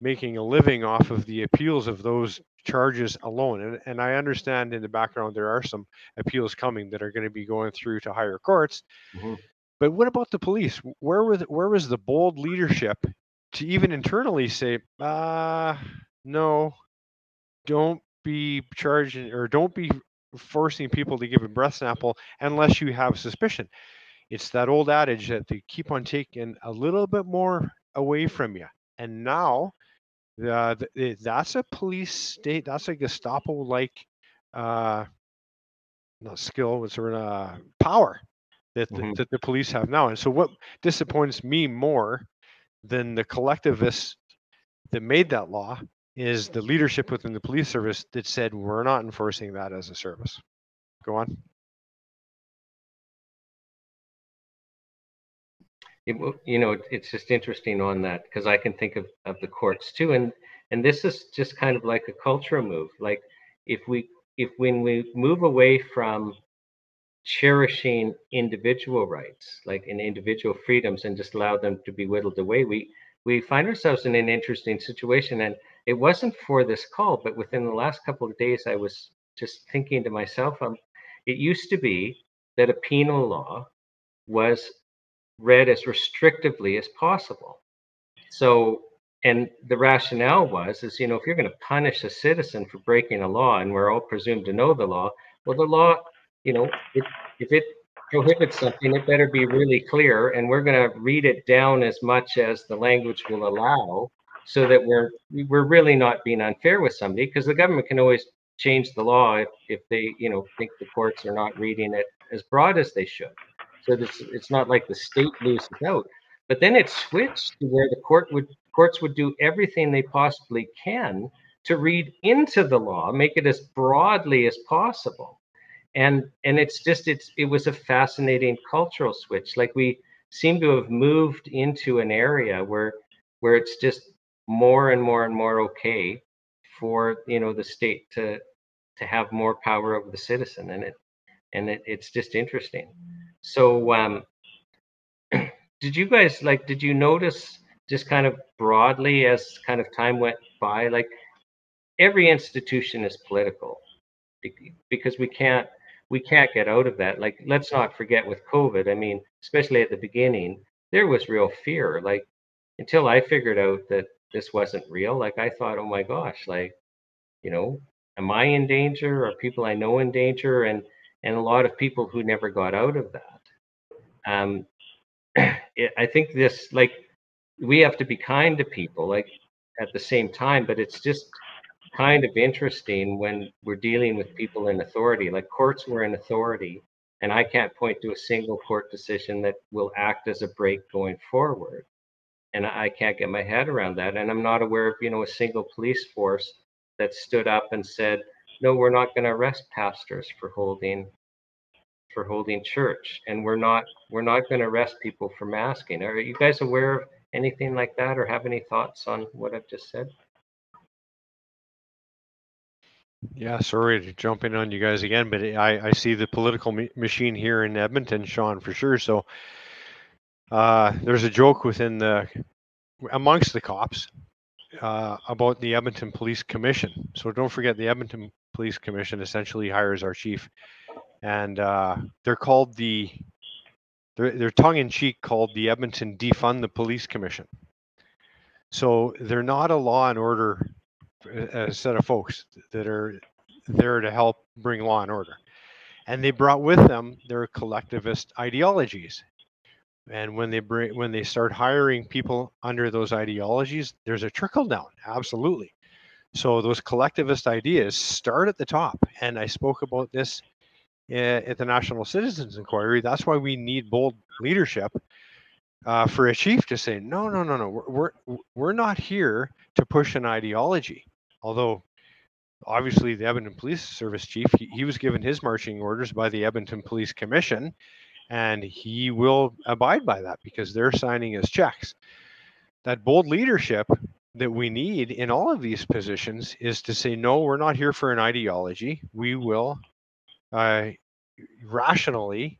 I: making a living off of the appeals of those charges alone. And, and I understand in the background there are some appeals coming that are going to be going through to higher courts. Mm-hmm. But what about the police? Where the, where was the bold leadership to even internally say, uh, no, don't be charging or don't be forcing people to give a breath sample unless you have suspicion. It's that old adage that they keep on taking a little bit more away from you. And now uh, that's a police state. That's a Gestapo-like, uh, not skill, but sort of uh, power that the, mm-hmm. that the police have now. And so, what disappoints me more than the collectivists that made that law is the leadership within the police service that said we're not enforcing that as a service. Go on.
A: It, you know, it's just interesting on that because I can think of, of the courts too, and and this is just kind of like a cultural move. Like if we if when we move away from cherishing individual rights, like in individual freedoms, and just allow them to be whittled away, we we find ourselves in an interesting situation. And it wasn't for this call, but within the last couple of days, I was just thinking to myself, um, it used to be that a penal law was read as restrictively as possible. So, and the rationale was, is, you know, if you're going to punish a citizen for breaking a law and we're all presumed to know the law, well, the law, you know, if, if it prohibits something, it better be really clear. And we're going to read it down as much as the language will allow so that we're, we're really not being unfair with somebody because the government can always change the law if, if they, you know, think the courts are not reading it as broad as they should. So it's, it's not like the state loses out. But then it switched to where the court would courts would do everything they possibly can to read into the law, make it as broadly as possible. And and it's just it's it was a fascinating cultural switch. Like we seem to have moved into an area where where it's just more and more and more okay for you know the state to to have more power over the citizen and it and it, it's just interesting so, um, [clears throat] did you guys like? Did you notice just kind of broadly as kind of time went by, like every institution is political because we can't we can't get out of that. Like, let's not forget with COVID. I mean, especially at the beginning, there was real fear. Like, until I figured out that this wasn't real, like I thought, oh my gosh, like, you know, am I in danger? Are people I know in danger? And and a lot of people who never got out of that um, [clears throat] I think this like we have to be kind to people like at the same time, but it's just kind of interesting when we're dealing with people in authority. Like courts were in authority, and I can't point to a single court decision that will act as a break going forward. And I can't get my head around that. And I'm not aware of, you know, a single police force that stood up and said, no, we're not going to arrest pastors for holding for holding church and we're not we're not going to arrest people for masking are you guys aware of anything like that or have any thoughts on what i've just said
I: yeah sorry to jump in on you guys again but i i see the political machine here in edmonton shawn for sure so uh there's a joke within the amongst the cops uh, about the edmonton police commission so don't forget the edmonton police commission essentially hires our chief and uh, they're called the they're, they're tongue in cheek called the Edmonton Defund the Police Commission. So they're not a law and order uh, set of folks that are there to help bring law and order. And they brought with them their collectivist ideologies. And when they bring when they start hiring people under those ideologies, there's a trickle down, absolutely. So those collectivist ideas start at the top. And I spoke about this at the National Citizens Inquiry. That's why we need bold leadership uh, for a chief to say, no, no, no, no, we're, we're, we're not here to push an ideology. Although, obviously, the Edmonton Police Service chief, he, he was given his marching orders by the Edmonton Police Commission, and he will abide by that because they're signing his checks. That bold leadership that we need in all of these positions is to say, no, we're not here for an ideology. We will uh, rationally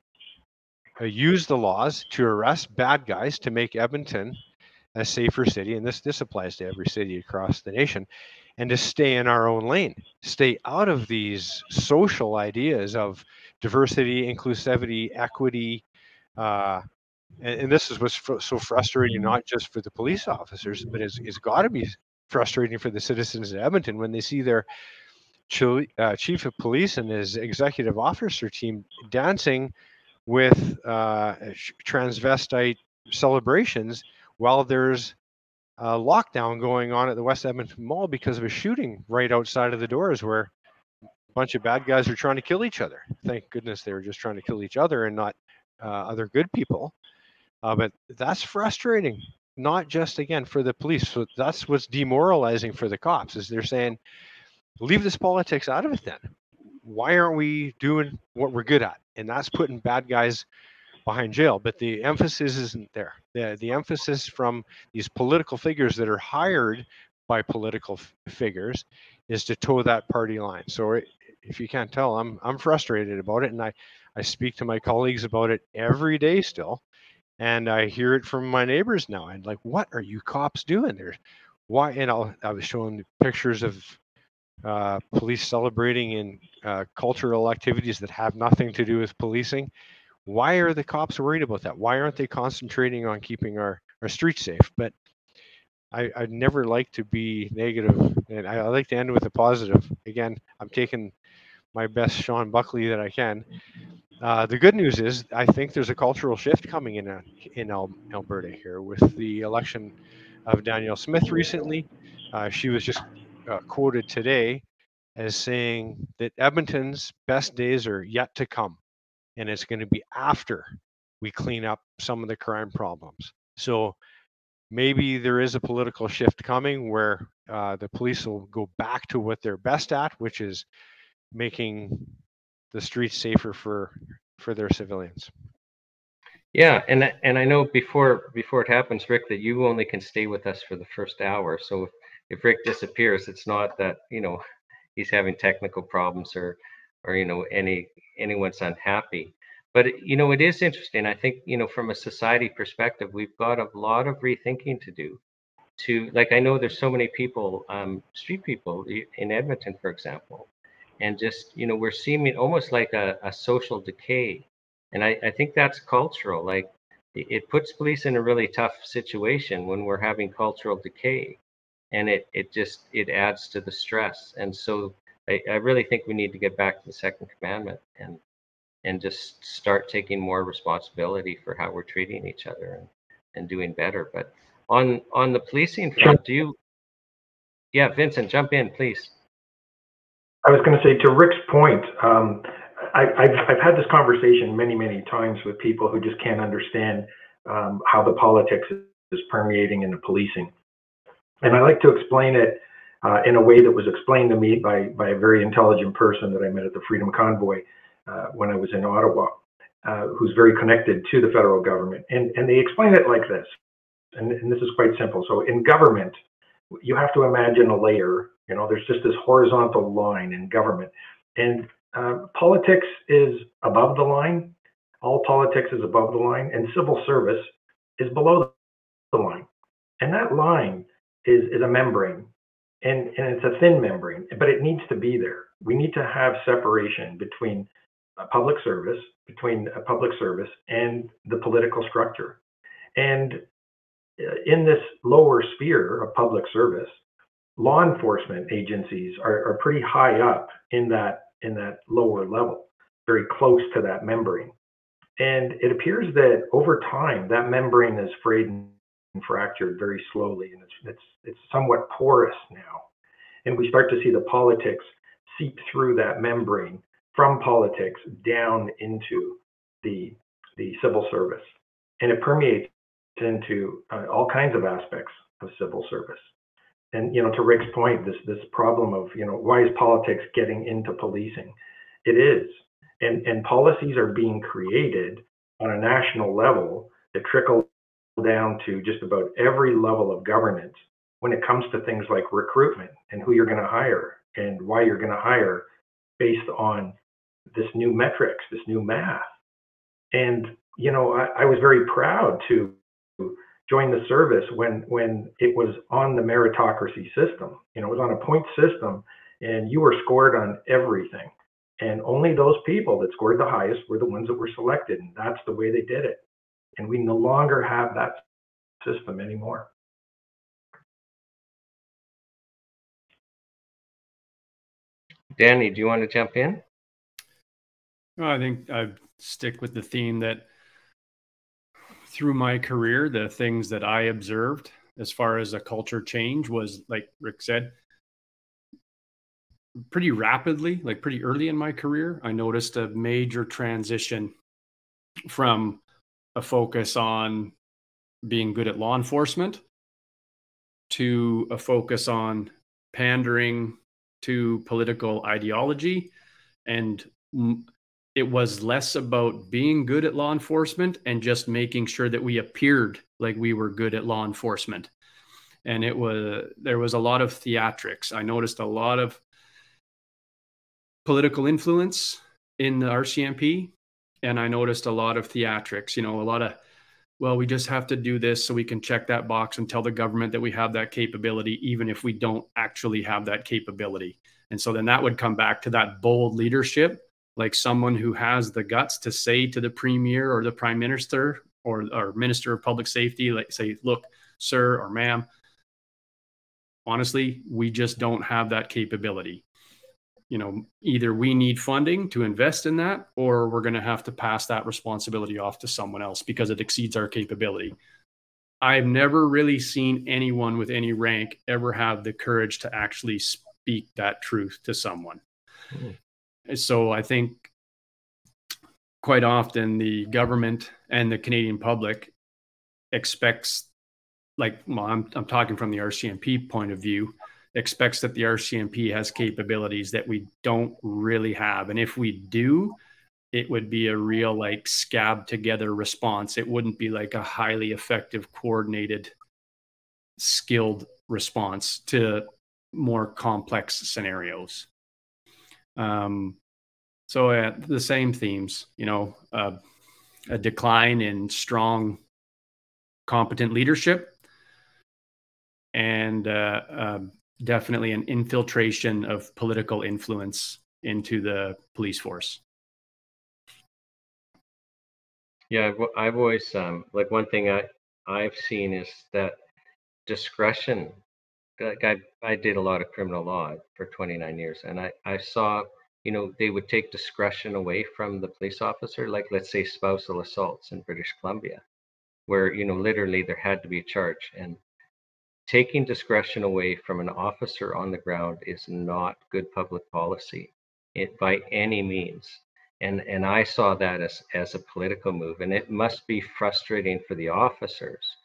I: uh, use the laws to arrest bad guys to make Edmonton a safer city, and this this applies to every city across the nation, and to stay in our own lane, stay out of these social ideas of diversity, inclusivity, equity. Uh, and, and, this is what's fr- so frustrating, not just for the police officers, but it's, it's got to be frustrating for the citizens of Edmonton when they see their uh, chief of police and his executive officer team dancing with uh, transvestite celebrations while there's a lockdown going on at the West Edmonton Mall because of a shooting right outside of the doors where bunch of bad guys are trying to kill each other. Thank goodness they were just trying to kill each other and not uh, other good people. Uh, but that's frustrating, not just again for the police. So that's what's demoralizing for the cops is they're saying, leave this politics out of it. Then why aren't we doing what we're good at? And that's putting bad guys behind jail. But the emphasis isn't there. The the emphasis from these political figures that are hired by political f- figures is to toe that party line. So if you can't tell, I'm I'm frustrated about it, and I I speak to my colleagues about it every day still, and I hear it from my neighbors now. And like, what are you cops doing there? Why? And I'll, I was showing pictures of uh, police celebrating in uh, cultural activities that have nothing to do with policing. Why are the cops worried about that? Why aren't they concentrating on keeping our, our streets safe? But I, I never like to be negative, and I, I like to end with a positive. Again, I'm taking my best Shawn Buckley that I can. Uh, the good news is, I think there's a cultural shift coming in uh, in Alberta here with the election of Danielle Smith recently. Uh, she was just uh, quoted today as saying that Edmonton's best days are yet to come, and it's going to be after we clean up some of the crime problems. So maybe there is a political shift coming where uh, the police will go back to what they're best at, which is making the streets safer for for their civilians.
A: Yeah, and and I know before before it happens, Rick, that you only can stay with us for the first hour. So if, if Rick disappears, it's not that you know he's having technical problems or or you know any anyone's unhappy. But you know it is interesting. I think you know from a society perspective, we've got a lot of rethinking to do. To like I know there's so many people, um, street people in Edmonton, for example, and just you know we're seeming almost like a, a social decay and I, I think that's cultural like it, it puts police in a really tough situation when we're having cultural decay and it it just it adds to the stress and so I, I really think we need to get back to the second commandment and and just start taking more responsibility for how we're treating each other and, and doing better. But on on the policing front do you yeah vincent jump in please.
K: I was going to say to Rick's point, um, I, have I've had this conversation many, many times with people who just can't understand um, how the politics is permeating into policing. And I like to explain it uh, in a way that was explained to me by, by a very intelligent person that I met at the Freedom Convoy uh, when I was in Ottawa, uh, who's very connected to the federal government. And, and they explain it like this, and, and this is quite simple. So in government, you have to imagine a layer you know, there's just this horizontal line in government. And uh, politics is above the line. All politics is above the line, and civil service is below the line. And that line is, is a membrane, and, and it's a thin membrane, but it needs to be there. We need to have separation between public service, between a public service and the political structure. And uh, in this lower sphere of public service, law enforcement agencies are, are pretty high up in that in that lower level, very close to that membrane. And it appears that over time that membrane is frayed and fractured very slowly, and it's it's it's somewhat porous now. And we start to see the politics seep through that membrane from politics down into the the civil service, and it permeates into uh, all kinds of aspects of civil service. And you know to rick's point this this problem of you know why is politics getting into policing? It is. And and policies are being created on a national level that trickle down to just about every level of governance when it comes to things like recruitment and who you're going to hire and why you're going to hire based on this new metrics this new math and you know I, I was very proud to join the service when when it was on the meritocracy system. You know, it was on a point system, and you were scored on everything. And only those people that scored the highest were the ones that were selected, and that's the way they did it. And we no longer have that system anymore.
A: Danny, do you want to jump in?
L: Well, I think I stick with the theme that through my career, the things that I observed as far as a culture change was, like Rick said, pretty rapidly, like pretty early in my career. I noticed a major transition
J: from a focus on being good at law enforcement to a focus on pandering to political ideology and it was less about being good at law enforcement and just making sure that we appeared like we were good at law enforcement. And it was there was a lot of theatrics. I noticed a lot of political influence in the rcmp and i noticed a lot of theatrics you know a lot of well we just have to do this so we can check that box and tell the government that we have that capability even if we don't actually have that capability. And so then that would come back to that bold leadership like someone who has the guts to say to the premier or the prime minister or, or minister of public safety, like say, look, sir or ma'am, honestly, we just don't have that capability. You know, either we need funding to invest in that, or we're going to have to pass that responsibility off to someone else because it exceeds our capability. I've never really seen anyone with any rank ever have the courage to actually speak that truth to someone. Mm. So I think quite often the government and the Canadian public expects, like, well, I'm, I'm talking from the RCMP point of view, expects that the RCMP has capabilities that we don't really have. And if we do, it would be a real, like, scab together response. It wouldn't be like a highly effective, coordinated, skilled response to more complex scenarios. Um, so uh, the same themes, you know, uh, a decline in strong, competent leadership, and uh, um, definitely an infiltration of political influence into the police force.
A: Yeah, I've always um, like one thing I I've seen is that discretion like I, I did a lot of criminal law for 29 years and I, I saw, you know, they would take discretion away from the police officer, like let's say spousal assaults in British Columbia, where, you know, literally there had to be a charge. And taking discretion away from an officer on the ground is not good public policy it, by any means. And, and I saw that as, as a political move. And it must be frustrating for the officers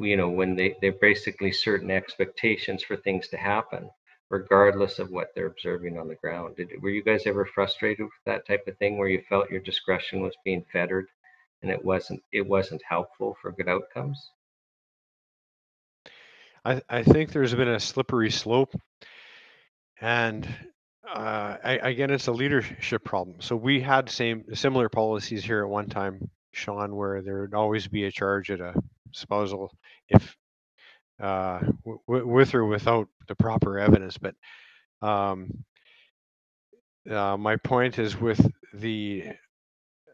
A: you know when they they're basically certain expectations for things to happen regardless of what they're observing on the ground Did, were you guys ever frustrated with that type of thing where you felt your discretion was being fettered and it wasn't it wasn't helpful for good outcomes
I: i i think there's been a slippery slope and uh, I, again, it's a leadership problem. So we had same similar policies here at one time, Shawn, where there would always be a charge at a spousal if uh, w- with or without the proper evidence. But um, uh, my point is with the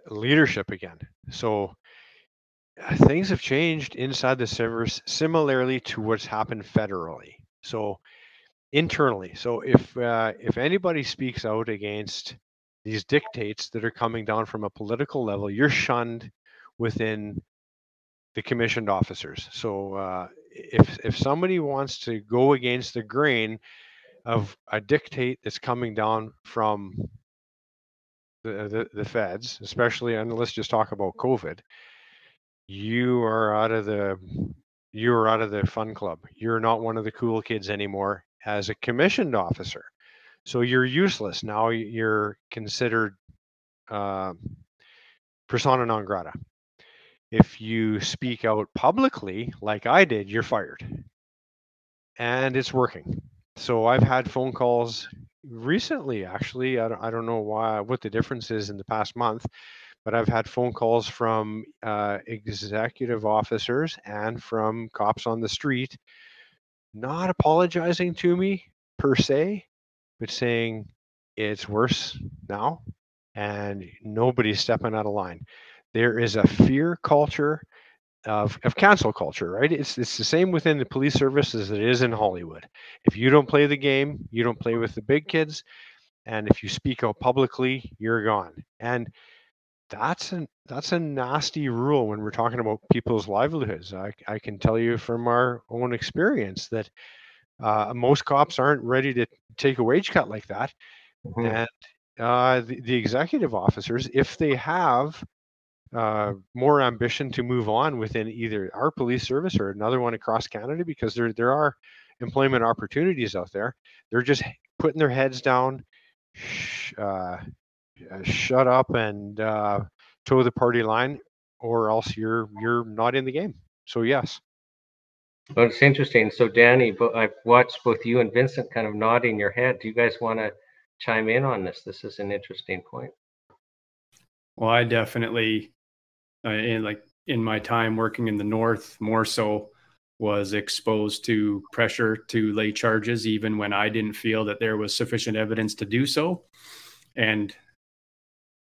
I: leadership again. So uh, things have changed inside the service similarly to what's happened federally. So internally. So if uh, if anybody speaks out against these dictates that are coming down from a political level, you're shunned within the commissioned officers. So uh, if if somebody wants to go against the grain of a dictate that's coming down from the, the, the feds, especially, and let's just talk about COVID, you are out of the you are out of the fun club. You're not one of the cool kids anymore as a commissioned officer. So you're useless. Now you're considered uh, persona non grata if you speak out publicly like I did, you're fired. And it's working. So I've had phone calls recently, actually. I don't, I don't know why, what the difference is in the past month, but I've had phone calls from uh, executive officers and from cops on the street, not apologizing to me per se, but saying it's worse now and nobody's stepping out of line there is a fear culture of, of cancel culture, right? It's it's the same within the police service as it is in Hollywood. If you don't play the game, you don't play with the big kids, and if you speak out publicly, you're gone. And that's a that's a nasty rule when we're talking about people's livelihoods. I, I can tell you from our own experience that uh, most cops aren't ready to take a wage cut like that, mm-hmm. and uh, the, the executive officers, if they have uh, more ambition to move on within either our police service or another one across Canada because there there are employment opportunities out there. They're just putting their heads down, sh- uh, uh, shut up and uh, toe the party line, or else you're you're not in the game. So yes.
A: Well, it's interesting. So, Danny, but I've watched both you and Vincent kind of nodding your head. Do you guys want to chime in on this? This is an interesting point.
J: Well, I definitely, uh, in like in my time working in the north, more so was exposed to pressure to lay charges, even when I didn't feel that there was sufficient evidence to do so. And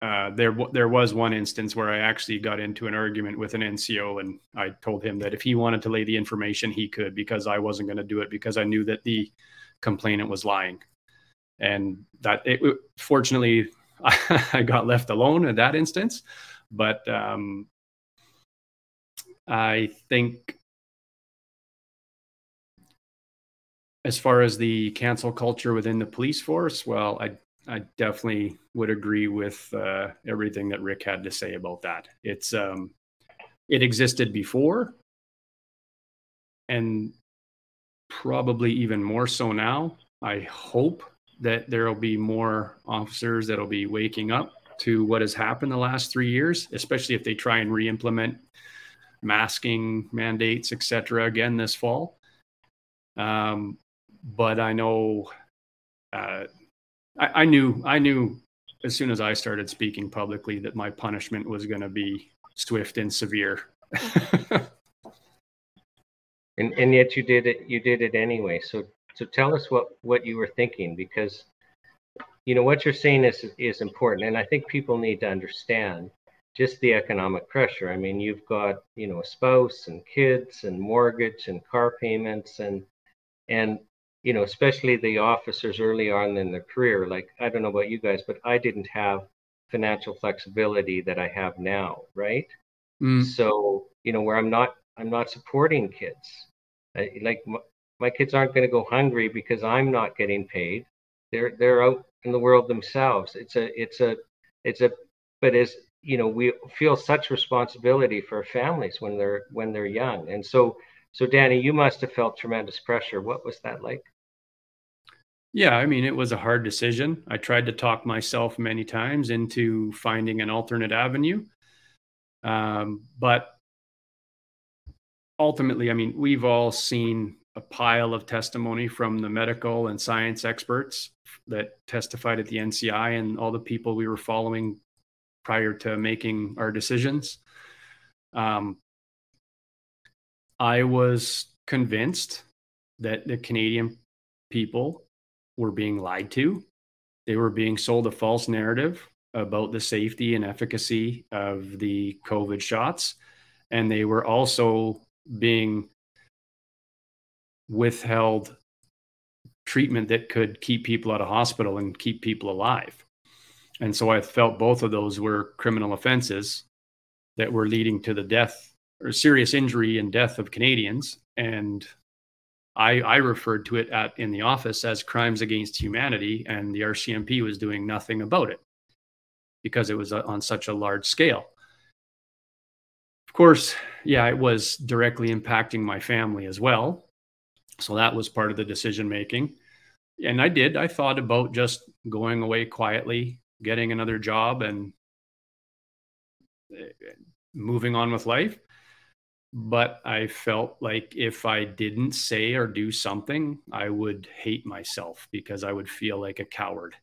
J: uh, there there was one instance where I actually got into an argument with an NCO, and I told him that if he wanted to lay the information, he could because I wasn't going to do it because I knew that the complainant was lying, and that it, fortunately [laughs] I got left alone in that instance, but um, I think as far as the cancel culture within the police force, well, I I definitely would agree with uh, everything that Rick had to say about that. It's um, it existed before, and probably even more so now. I hope that there will be more officers that'll be waking up to what has happened the last three years, especially if they try and re-implement masking mandates, etc., again this fall. Um, but I know. Uh, I, I knew I knew as soon as I started speaking publicly that my punishment was going to be swift and severe. [laughs]
A: and and yet you did it you did it anyway. So so tell us what what you were thinking because you know what you're saying is is important and I think people need to understand just the economic pressure. I mean, you've got, you know, a spouse and kids and mortgage and car payments and and you know, especially the officers early on in their career. Like, I don't know about you guys, but I didn't have financial flexibility that I have now, right? Mm. So, you know, where I'm not, I'm not supporting kids. I, like, my, my kids aren't going to go hungry because I'm not getting paid. They're they're out in the world themselves. It's a it's a it's a but as you know, we feel such responsibility for families when they're when they're young. And so so Danny, you must have felt tremendous pressure. What was that like?
J: Yeah, I mean, it was a hard decision. I tried to talk myself many times into finding an alternate avenue. Um, but ultimately, I mean, we've all seen a pile of testimony from the medical and science experts that testified at the NCI and all the people we were following prior to making our decisions. Um, I was convinced that the Canadian people were being lied to. They were being sold a false narrative about the safety and efficacy of the COVID shots. And they were also being withheld treatment that could keep people out of hospital and keep people alive. And so I felt both of those were criminal offenses that were leading to the death or serious injury and death of Canadians. And I, I referred to it at in the office as crimes against humanity, and the RCMP was doing nothing about it because it was uh, on such a large scale. Of course, yeah, it was directly impacting my family as well. So that was part of the decision making. And I did, I thought about just going away quietly, getting another job, and moving on with life but I felt like if I didn't say or do something, I would hate myself because I would feel like a coward.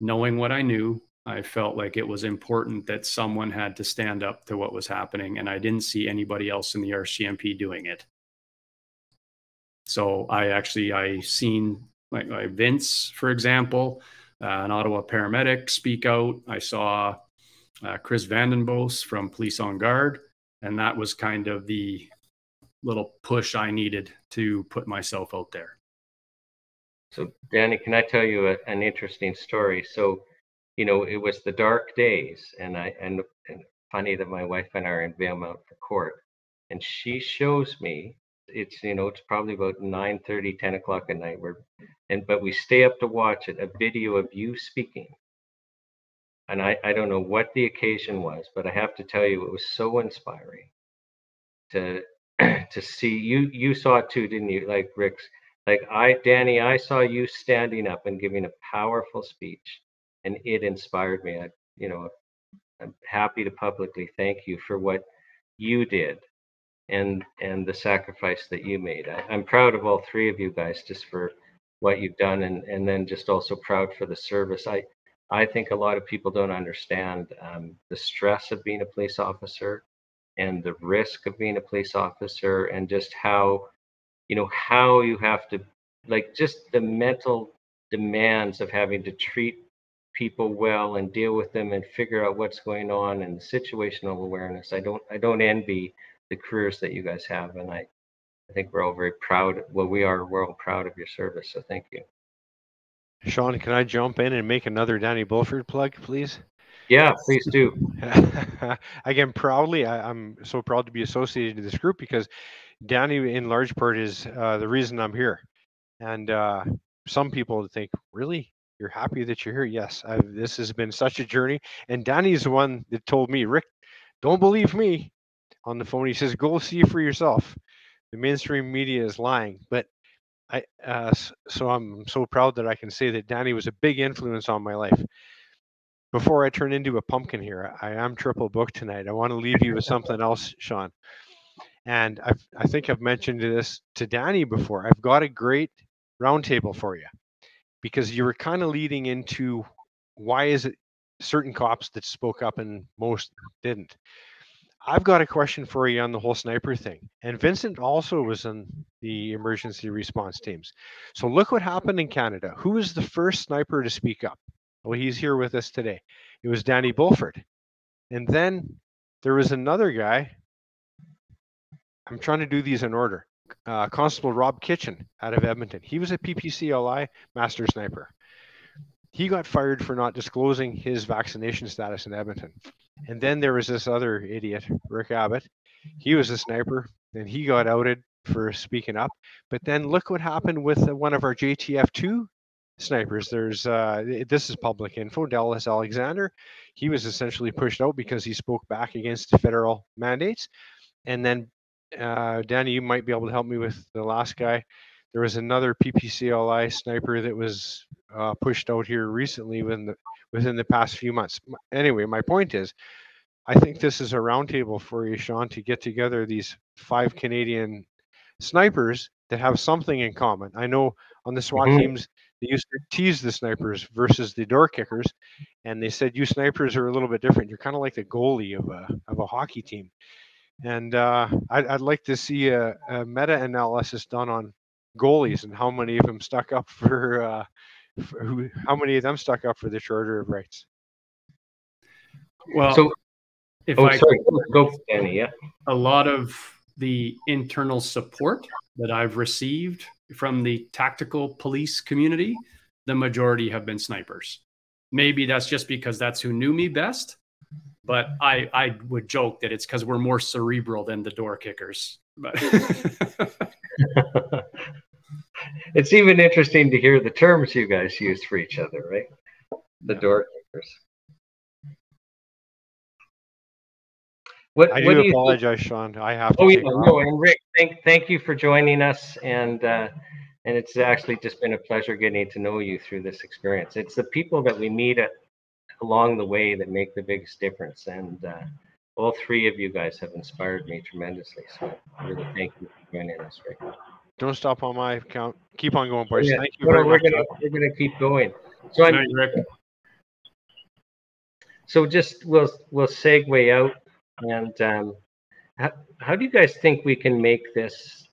J: Knowing what I knew, I felt like it was important that someone had to stand up to what was happening, and I didn't see anybody else in the RCMP doing it. So I actually I seen like, like Vince, for example, an Ottawa paramedic speak out. I saw uh, Chris Vandenbos from Police on Guard and that was kind of the little push I needed to put myself out there.
A: So, Danny, can I tell you a, an interesting story? So, you know, it was the dark days, and I and, and funny that my wife and I are in Valemount for court, and she shows me it's you know it's probably about 9 30 10 o'clock at night we're and but we stay up to watch it a video of you speaking and I, I don't know what the occasion was, but I have to tell you, it was so inspiring to [clears throat] to see you. You saw it too, didn't you? Like Rick's, like I, Danny, I saw you standing up and giving a powerful speech, and it inspired me. I, you know, I'm happy to publicly thank you for what you did and and the sacrifice that you made. I, I'm proud of all three of you guys just for what you've done and and then just also proud for the service. I I think a lot of people don't understand um, the stress of being a police officer and the risk of being a police officer and just how you know how you have to like just the mental demands of having to treat people well and deal with them and figure out what's going on and the situational awareness. I don't I don't envy the careers that you guys have and I I think we're all very proud well we are we're all proud of your service so thank you.
I: Shawn, can I jump in and make another Danny Bulford plug, please?
A: Yeah, please do. [laughs]
I: Again, proudly, I, am so proud to be associated with this group because Danny, in large part, is uh, the reason I'm here. And uh, some people think, really, you're happy that you're here? Yes, I've, this has been such a journey. And Danny's the one that told me, Rick, don't believe me on the phone. He says, go see for yourself. The mainstream media is lying. But I, uh, so I'm so proud that I can say that Danny was a big influence on my life. Before I turn into a pumpkin here, I am triple booked tonight. I want to leave you with something else, Shawn. And I've, I think I've mentioned this to Danny before. I've got a great roundtable for you because you were kind of leading into why is it certain cops that spoke up and most didn't. I've got a question for you on the whole sniper thing. And Vincent also was in the emergency response teams. So look what happened in Canada. Who was the first sniper to speak up? Well, he's here with us today. It was Danny Bulford. And then there was another guy. I'm trying to do these in order. Uh, Constable Rob Kitchen out of Edmonton. He was a PPCLI master sniper. He got fired for not disclosing his vaccination status in Edmonton. And then there was this other idiot, Rick Abbott. He was a sniper and he got outed for speaking up. But then look what happened with one of our JTF2 snipers. There's uh, this is public info. Dallas Alexander, he was essentially pushed out because he spoke back against the federal mandates. And then uh, Danny, you might be able to help me with the last guy. There was another PPCLI sniper that was uh, pushed out here recently when the within the past few months. Anyway, my point is, I think this is a roundtable for you, Shawn, to get together these five Canadian snipers that have something in common. I know on the SWAT mm-hmm. teams they used to tease the snipers versus the door kickers, and they said you snipers are a little bit different. You're kind of like the goalie of a of a hockey team. And uh, I'd, I'd, like to see a, a, meta analysis done on goalies and how many of them stuck up [laughs] for, uh, for who, how many of them stuck up for the Charter of Rights.
L: Well, so, if
A: oh,
L: I
A: sorry, go, Danny. Yeah,
L: a lot of the internal support that I've received from the tactical police community, the majority have been snipers. Maybe that's just because that's who knew me best, but I I would joke that it's because we're more cerebral than the door kickers. But [laughs] [laughs] [laughs]
A: it's even interesting to hear the terms you guys use for each other, right? The yeah. door kickers.
I: What, I what do, do apologize, Shawn. I have to.
A: Oh yeah, no, and Rick, thank thank you for joining us, and uh, and it's actually just been a pleasure getting to know you through this experience. It's the people that we meet at along the way that make the biggest difference. And uh, all three of you guys have inspired me tremendously. So really thank you for joining us, Rick.
I: Don't stop on my account. Keep on going, boys. Yeah. Thank you
A: well, we're Gonna, we're gonna keep going. So I'm, Rick. So just we'll we'll segue out and um, how, how do you guys think we can make this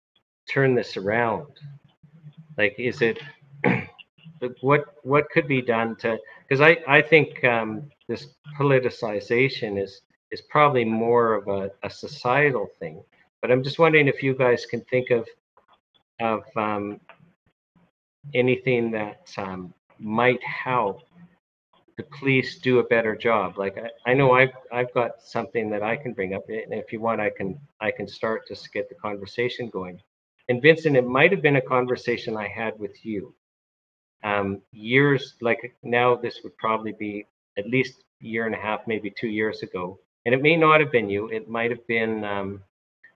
A: turn this around? Like, is it [clears throat] what what could be done to because I, I think um, this politicization is is probably more of a, a, societal thing. But I'm just wondering if you guys can think of of um, anything that um, might help the police do a better job. Like I, I know I've I've got something that I can bring up, and if you want, I can I can start to get the conversation going. And Vincent, it might have been a conversation I had with you um, years like now this would probably be at least a year and a half, maybe two years ago, and it may not have been you. It might have been, um,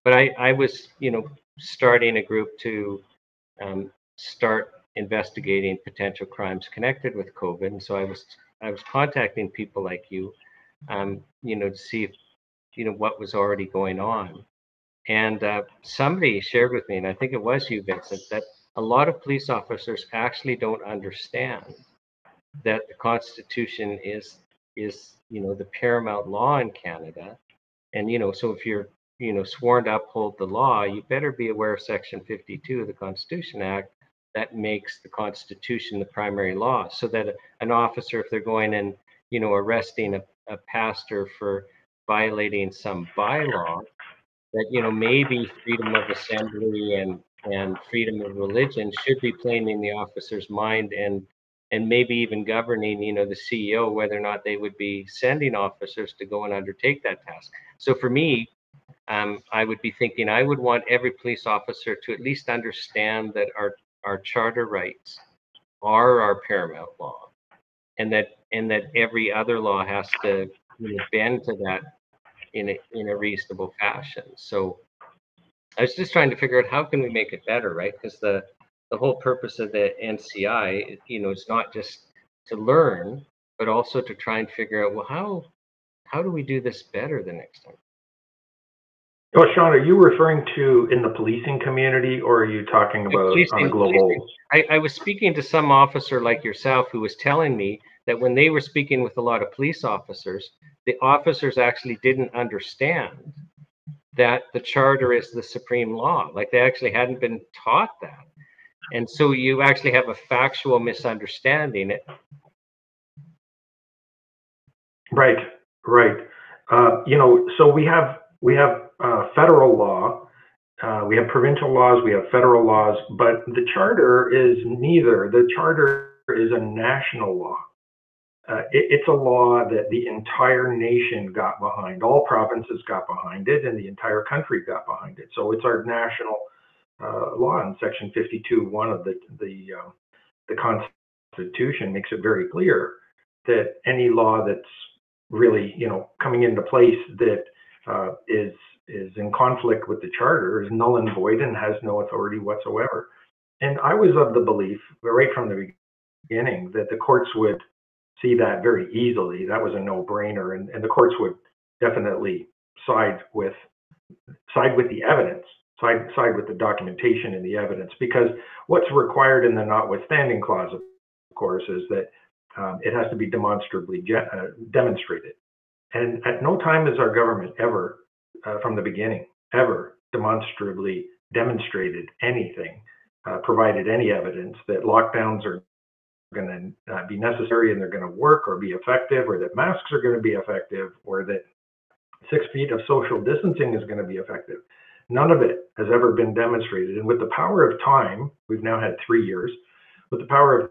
A: but I, I was, you know, starting a group to um, start investigating potential crimes connected with COVID, and so I was, I was contacting people like you, um, you know, to see if, you know, what was already going on. And uh, somebody shared with me, and I think it was you, Vincent, that a lot of police officers actually don't understand that the Constitution is is you know the paramount law in Canada, and you know so if you're you know sworn to uphold the law, you better be aware of Section 52 of the Constitution Act that makes the Constitution the primary law, so that an officer, if they're going and you know arresting a, a pastor for violating some bylaw, that you know maybe freedom of assembly and and freedom of religion should be playing in the officer's mind and and maybe even governing you know the ceo whether or not they would be sending officers to go and undertake that task. So for me um, i would be thinking i would want every police officer to at least understand that our our charter rights are our paramount law and that and that every other law has to you know, bend to that in a in a reasonable fashion. So I was just trying to figure out how can we make it better, right? Because the the whole purpose of the NCI, you know, is not just to learn, but also to try and figure out well how how do we do this better the next time?
K: Oh, Shawn, are you referring to in the policing community, or are you talking about
A: policing,
K: on global?
A: I, I was speaking to some officer like yourself who was telling me that when they were speaking with a lot of police officers, the officers actually didn't understand that the charter is the supreme law. Like they actually hadn't been taught that. And so you actually have a factual misunderstanding.
K: Right, right. Uh, you know, so we have we have federal law, uh, we have provincial laws, we have federal laws, but the charter is neither. The charter is a national law. Uh, it, it's a law that the entire nation got behind. All provinces got behind it, and the entire country got behind it. So it's our national uh, law. And Section 52.1 of the the uh, the Constitution makes it very clear that any law that's really you know coming into place that uh, is is in conflict with the charter is null and void and has no authority whatsoever. And I was of the belief, right from the beginning, that the courts would see that very easily. That was a no-brainer, and, and the courts would definitely side with side with the evidence, side side with the documentation and the evidence, because what's required in the notwithstanding clause, of course, is that um, it has to be demonstrably uh, demonstrated. And at no time has our government ever, uh, from the beginning, ever demonstrably demonstrated anything, uh, provided any evidence that lockdowns are going to uh, be necessary and they're going to work or be effective, or that masks are going to be effective, or that six feet of social distancing is going to be effective. None of it has ever been demonstrated. And with the power of time, we've now had three years. With the power of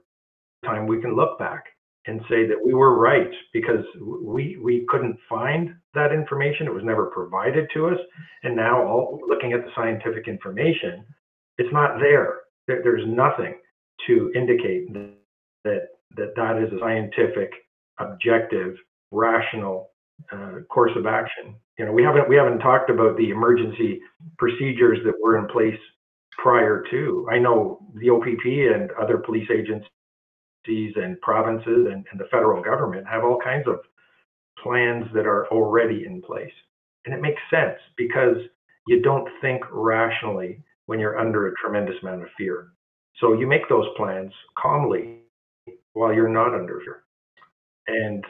K: time, we can look back and say that we were right because we we couldn't find that information. It was never provided to us. And now, all, looking at the scientific information, it's not there. there there's nothing to indicate that that that is a scientific, objective, rational uh, course of action. You know, we haven't we haven't talked about the emergency procedures that were in place prior to. I know the OPP and other police agencies and provinces and, and the federal government have all kinds of plans that are already in place. And it makes sense because you don't think rationally when you're under a tremendous amount of fear. So you make those plans calmly while you're not under fear. And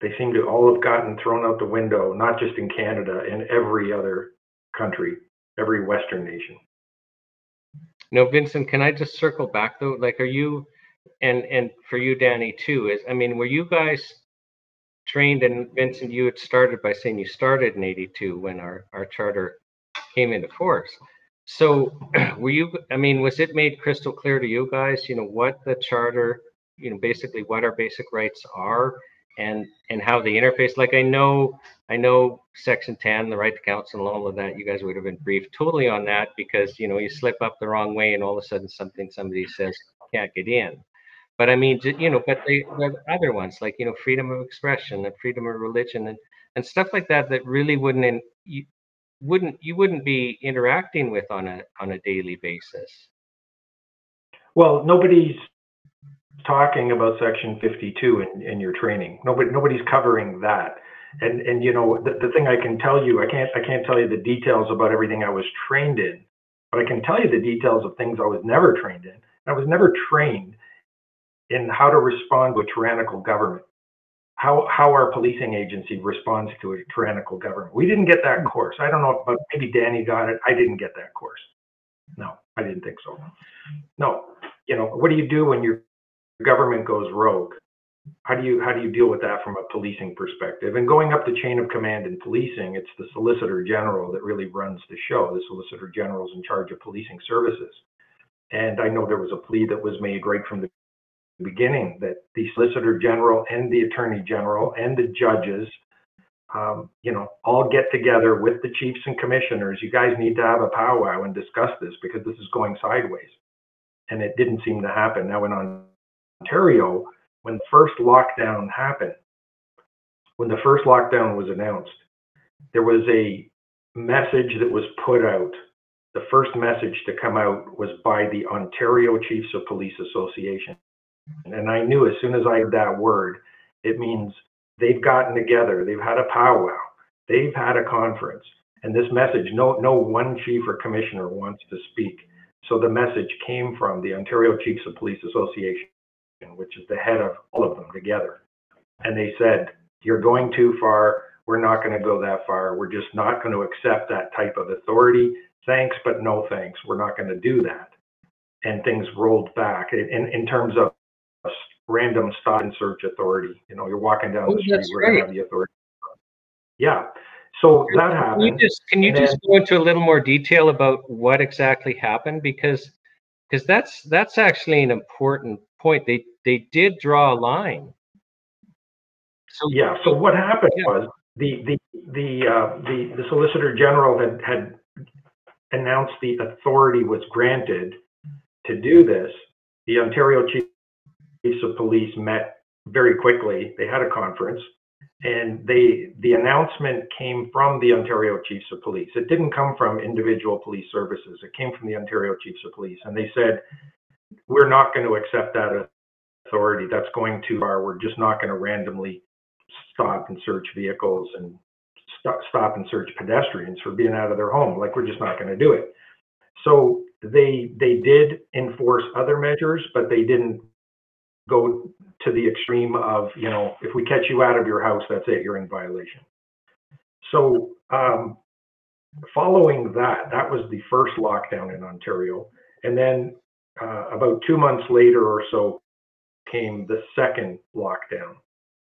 K: they seem to all have gotten thrown out the window, not just in Canada, in every other country, every Western nation.
A: No, Vincent, can I just circle back though? Like, are you, and and for you, Danny, too, is I mean, were you guys trained? And Vincent, you had started by saying you started in '82 when our our charter came into force. So, [clears throat] were you? I mean, was it made crystal clear to you guys? You know what the charter you know basically what our basic rights are and and how they interface like i know i know section 10 the right to counsel and all of that you guys would have been briefed totally on that because you know you slip up the wrong way and all of a sudden something somebody says can't get in But I mean, you know, but they the other ones like you know freedom of expression and freedom of religion and and stuff like that that really wouldn't in, you wouldn't you wouldn't be interacting with on a on a daily basis.
K: Well, nobody's talking about Section 52 in, in your training. Nobody nobody's covering that. And and you know the, the thing I can tell you, I can't I can't tell you the details about everything I was trained in, but I can tell you the details of things I was never trained in. I was never trained in how to respond to a tyrannical government, how how our policing agency responds to a tyrannical government. We didn't get that hmm. course. I don't know, but maybe Danny got it. I didn't get that course. No, I didn't think so. No, you know, what do you do when your government goes rogue? How do you how do you deal with that from a policing perspective? And going up the chain of command in policing, it's the Solicitor General that really runs the show. The Solicitor General is in charge of policing services. And I know there was a plea that was made right from the beginning that the Solicitor General and the Attorney General and the judges, um, you know, all get together with the chiefs and commissioners. You guys need to have a powwow and discuss this because this is going sideways. And it didn't seem to happen. Now, in Ontario, when the first lockdown happened, when the first lockdown was announced, there was a message that was put out. The first message to come out was by the Ontario Chiefs of Police Association. And I knew as soon as I heard that word, it means they've gotten together, they've had a powwow, they've had a conference. And this message, no, no one chief or commissioner wants to speak. So the message came from the Ontario Chiefs of Police Association, which is the head of all of them together. And they said, You're going too far. We're not going to go that far. We're just not going to accept that type of authority. Thanks, but no thanks. We're not going to do that. And things rolled back in, in terms of random stop and search authority. You know, you're walking down
A: Oh,
K: the street, we're
A: right.
K: have the authority. Yeah, so that
A: Can you
K: happened.
A: just can you
K: and
A: just
K: then-
A: go into a little more detail about what exactly happened because because that's that's actually an important point. They they did draw a line. So
K: Yeah, so what happened
A: Yeah.
K: was the, the, the, uh, the, the Solicitor General had, had announced the authority was granted to do this. The Ontario Chiefs of Police met very quickly. They had a conference and they, the announcement came from the Ontario Chiefs of Police. It didn't come from individual police services. It came from the Ontario Chiefs of Police. And they said, we're not going to accept that authority. That's going too far. We're just not going to randomly stop and search vehicles and stop, stop and search pedestrians for being out of their home. Like we're just not going to do it. So they they did enforce other measures, but they didn't go to the extreme of you know if we catch you out of your house, that's it, you're in violation. So um, following that, that was the first lockdown in Ontario, and then uh, about two months later or so came the second lockdown.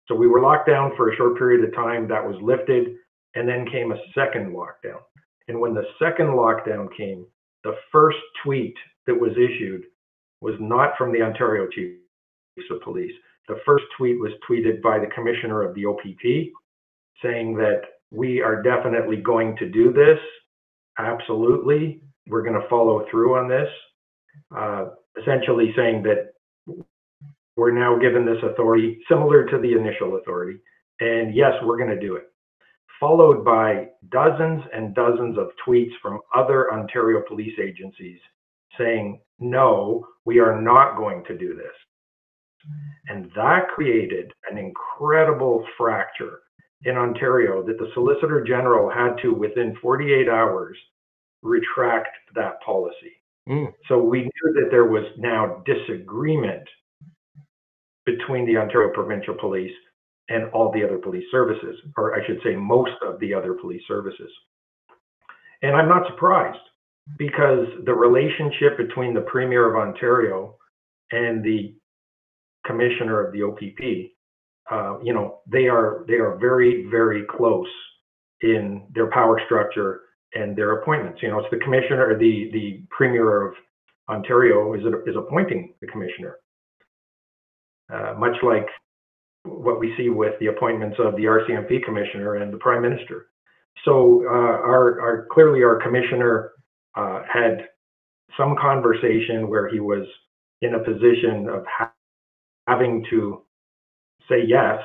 K: So we were locked down for a short period of time. That was lifted, and then came a second lockdown. And when the second lockdown came, the first tweet that was issued was not from the Ontario Chiefs of Police. The first tweet was tweeted by the commissioner of the OPP saying that we are definitely going to do this. Absolutely. We're going to follow through on this. Uh, essentially saying that we're now given this authority similar to the initial authority. And yes, we're going to do it. Followed by dozens and dozens of tweets from other Ontario police agencies saying, no, we are not going to do this. And that created an incredible fracture in Ontario that the Solicitor General had to, within 48 hours, retract that policy.
A: Mm.
K: So we knew that there was now disagreement between the Ontario Provincial Police and all the other police services, or I should say, most of the other police services. And I'm not surprised because the relationship between the Premier of Ontario and the Commissioner of the OPP, uh, you know, they are they are very very close in their power structure and their appointments. You know, it's the Commissioner, the the Premier of Ontario is is appointing the Commissioner, uh, much like what we see with the appointments of the RCMP Commissioner and the Prime Minister. So uh, our, our clearly our Commissioner uh, had some conversation where he was in a position of having to say yes.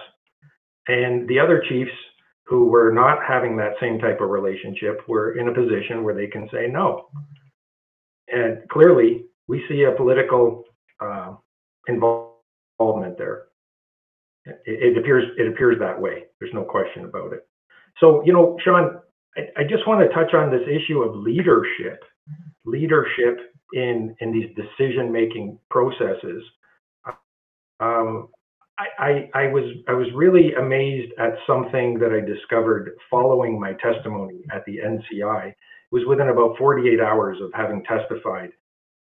K: And the other chiefs who were not having that same type of relationship were in a position where they can say no. And clearly, we see a political uh, involvement there. It, it, appears it appears that way. There's no question about it. So you know, Shawn, I, I just want to touch on this issue of leadership, leadership in in these decision making processes. Um, I, I, I was I was really amazed at something that I discovered following my testimony at the NCI. It was within about 48 hours of having testified.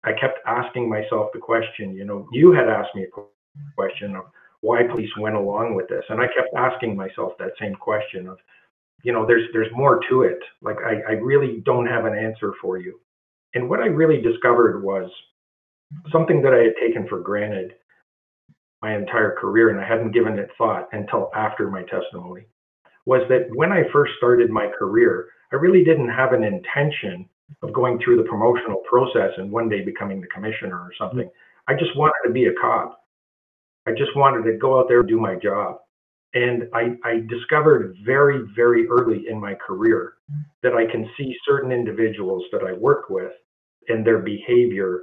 K: I kept asking myself the question. You know, you had asked me a question of why police went along with this, and I kept asking myself that same question of, you know, there's there's more to it. Like I, I really don't have an answer for you. And what I really discovered was something that I had taken for granted my entire career, and I hadn't given it thought until after my testimony, was that when I first started my career, I really didn't have an intention of going through the promotional process and one day becoming the commissioner or something. I just wanted to be a cop. I just wanted to go out there and do my job. And I, I discovered very, very early in my career that I can see certain individuals that I work with and their behavior,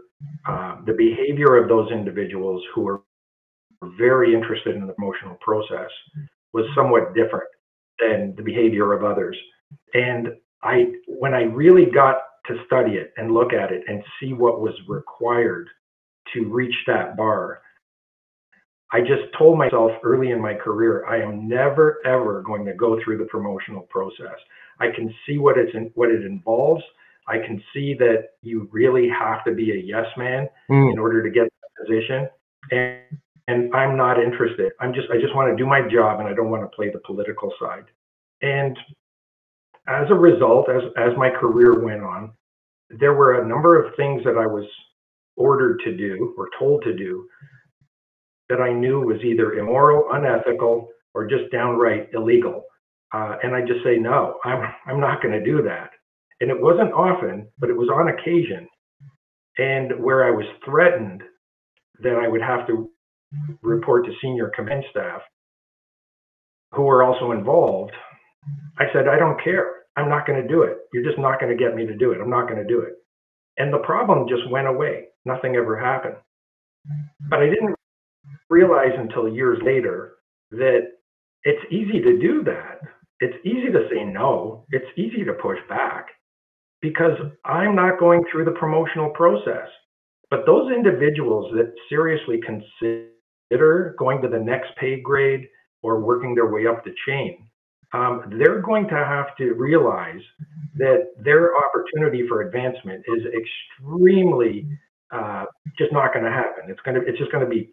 K: uh, the behavior of those individuals who are very interested in the promotional process was somewhat different than the behavior of others. And I, when I really got to study it and look at it and see what was required to reach that bar, I just told myself early in my career, I am never ever going to go through the promotional process. I can see what it's in, what it involves. I can see that you really have to be a yes man mm. in order to get that position. And and I'm not interested. I'm just I just want to do my job and I don't want to play the political side. And as a result, as as my career went on, there were a number of things that I was ordered to do or told to do that I knew was either immoral, unethical, or just downright illegal. Uh, and I just say no, I'm I'm not going to do that. And it wasn't often, but it was on occasion, and where I was threatened that I would have to report to senior command staff who were also involved, I said, I don't care. I'm not going to do it. You're just not going to get me to do it. I'm not going to do it. And the problem just went away. Nothing ever happened. But I didn't realize until years later that it's easy to do that. It's easy to say no. It's easy to push back because I'm not going through the promotional process. But those individuals that seriously consider consider going to the next pay grade or working their way up the chain, um, they're going to have to realize that their opportunity for advancement is extremely uh, just not going to happen. It's going to it's just going to be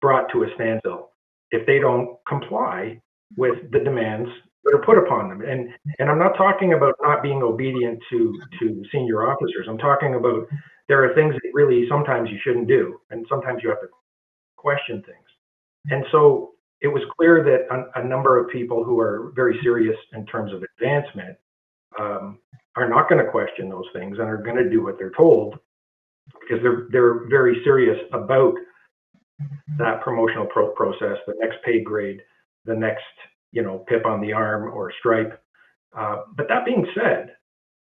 K: brought to a standstill if they don't comply with the demands that are put upon them. And and I'm not talking about not being obedient to to senior officers. I'm talking about there are things that really sometimes you shouldn't do, and sometimes you have to question things. And so it was clear that a, a number of people who are very serious in terms of advancement um, are not going to question those things and are going to do what they're told because they're they're very serious about that promotional pro- process, the next pay grade, the next you know pip on the arm or stripe. Uh, but that being said,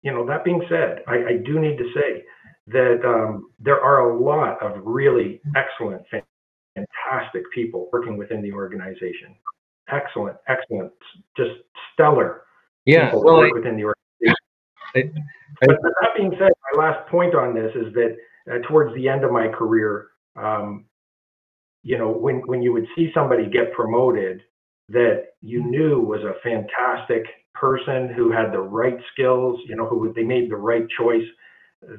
K: you know that being said, I, I do need to say that um, there are a lot of really excellent fantastic people working within the organization. Excellent, excellent, just stellar
A: yeah,
K: people
A: well,
K: work I, within the organization. I, I, but that being said, my last point on this is that uh, towards the end of my career, um, you know, when when you would see somebody get promoted that you knew was a fantastic person who had the right skills, you know, who they made the right choice,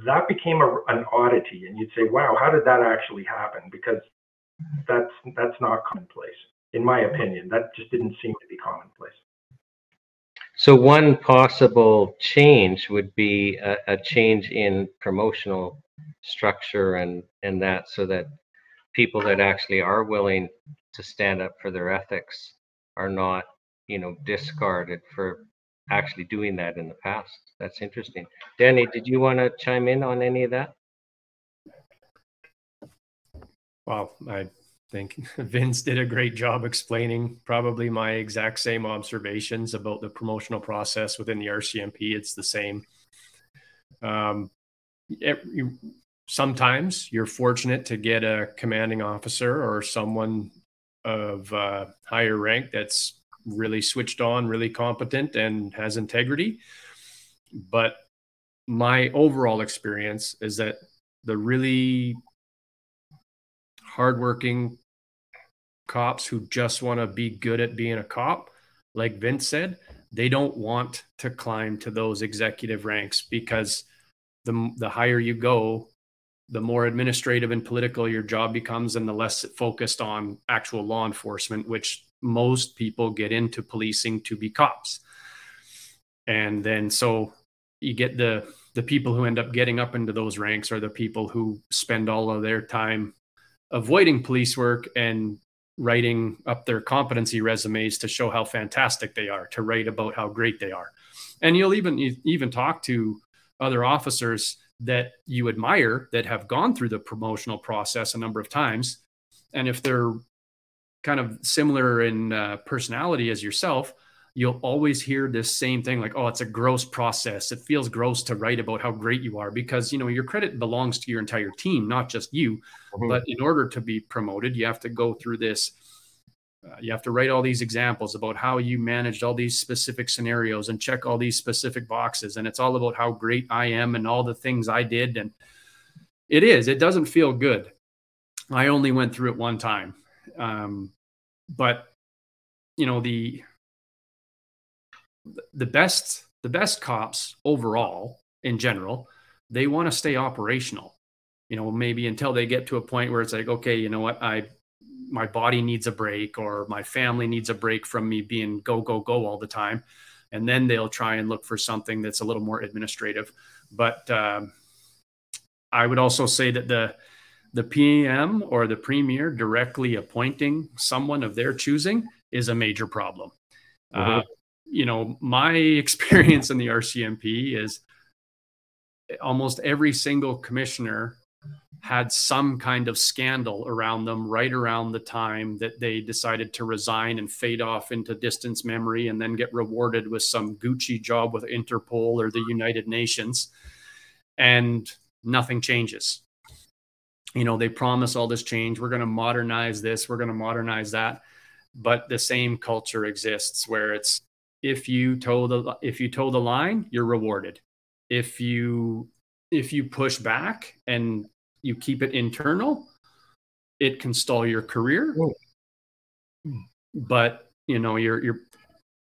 K: that became a, an oddity, and you'd say, "Wow, how did that actually happen?" Because that's that's not commonplace, in my opinion. That just didn't seem to be commonplace.
A: So one possible change would be a, a change in promotional structure and and that, so that people that actually are willing to stand up for their ethics are not, you know, discarded for actually doing that in the past. That's interesting. Danny, did you want to chime in on any of that?
L: Wow, I
J: think [laughs] Vince did a great job explaining probably my exact same observations about the promotional process within the RCMP. It's the same. Um, it, you, sometimes you're fortunate to get a commanding officer or someone of uh, higher rank that's really switched on, really competent, and has integrity. But my overall experience is that the really hardworking cops who just want to be good at being a cop, like Vince said, they don't want to climb to those executive ranks because the the higher you go, the more administrative and political your job becomes, and the less focused on actual law enforcement, which most people get into policing to be cops. And then so you get the the people who end up getting up into those ranks are the people who spend all of their time avoiding police work and writing up their competency resumes to show how fantastic they are, to write about how great they are. And you'll even even talk to other officers that you admire that have gone through the promotional process a number of times. And if they're kind of similar in uh, personality as yourself, you'll always hear this same thing like, oh, it's a gross process. It feels gross to write about how great you are because, you know, your credit belongs to your entire team, not just you. Mm-hmm. But in order to be promoted, you have to go through this. Uh, you have to write all these examples about how you managed all these specific scenarios and check all these specific boxes. And it's all about how great I am and all the things I did. And it is, it doesn't feel good. I only went through it one time. Um, but, you know, the, the best the best cops overall in general they want to stay operational. You know maybe until they get to a point where it's like okay you know what? I my body needs a break or my family needs a break from me being go go go all the time. And then they'll try and look for something that's a little more administrative. But um, i would also say that the the pm or the premier directly appointing someone of their choosing is a major problem. Mm-hmm. uh, you know, my [laughs] experience in the RCMP is almost every single commissioner had some kind of scandal around them right around the time that they decided to resign and fade off into distance memory and then get rewarded with some Gucci job with Interpol or the United Nations. And nothing changes. You know, they promise all this change. We're going to modernize this, we're going to modernize that. But the same culture exists where it's if you toe the if you toe the line you're rewarded. If you if you push back and you keep it internal it can stall your career. But you know you're you're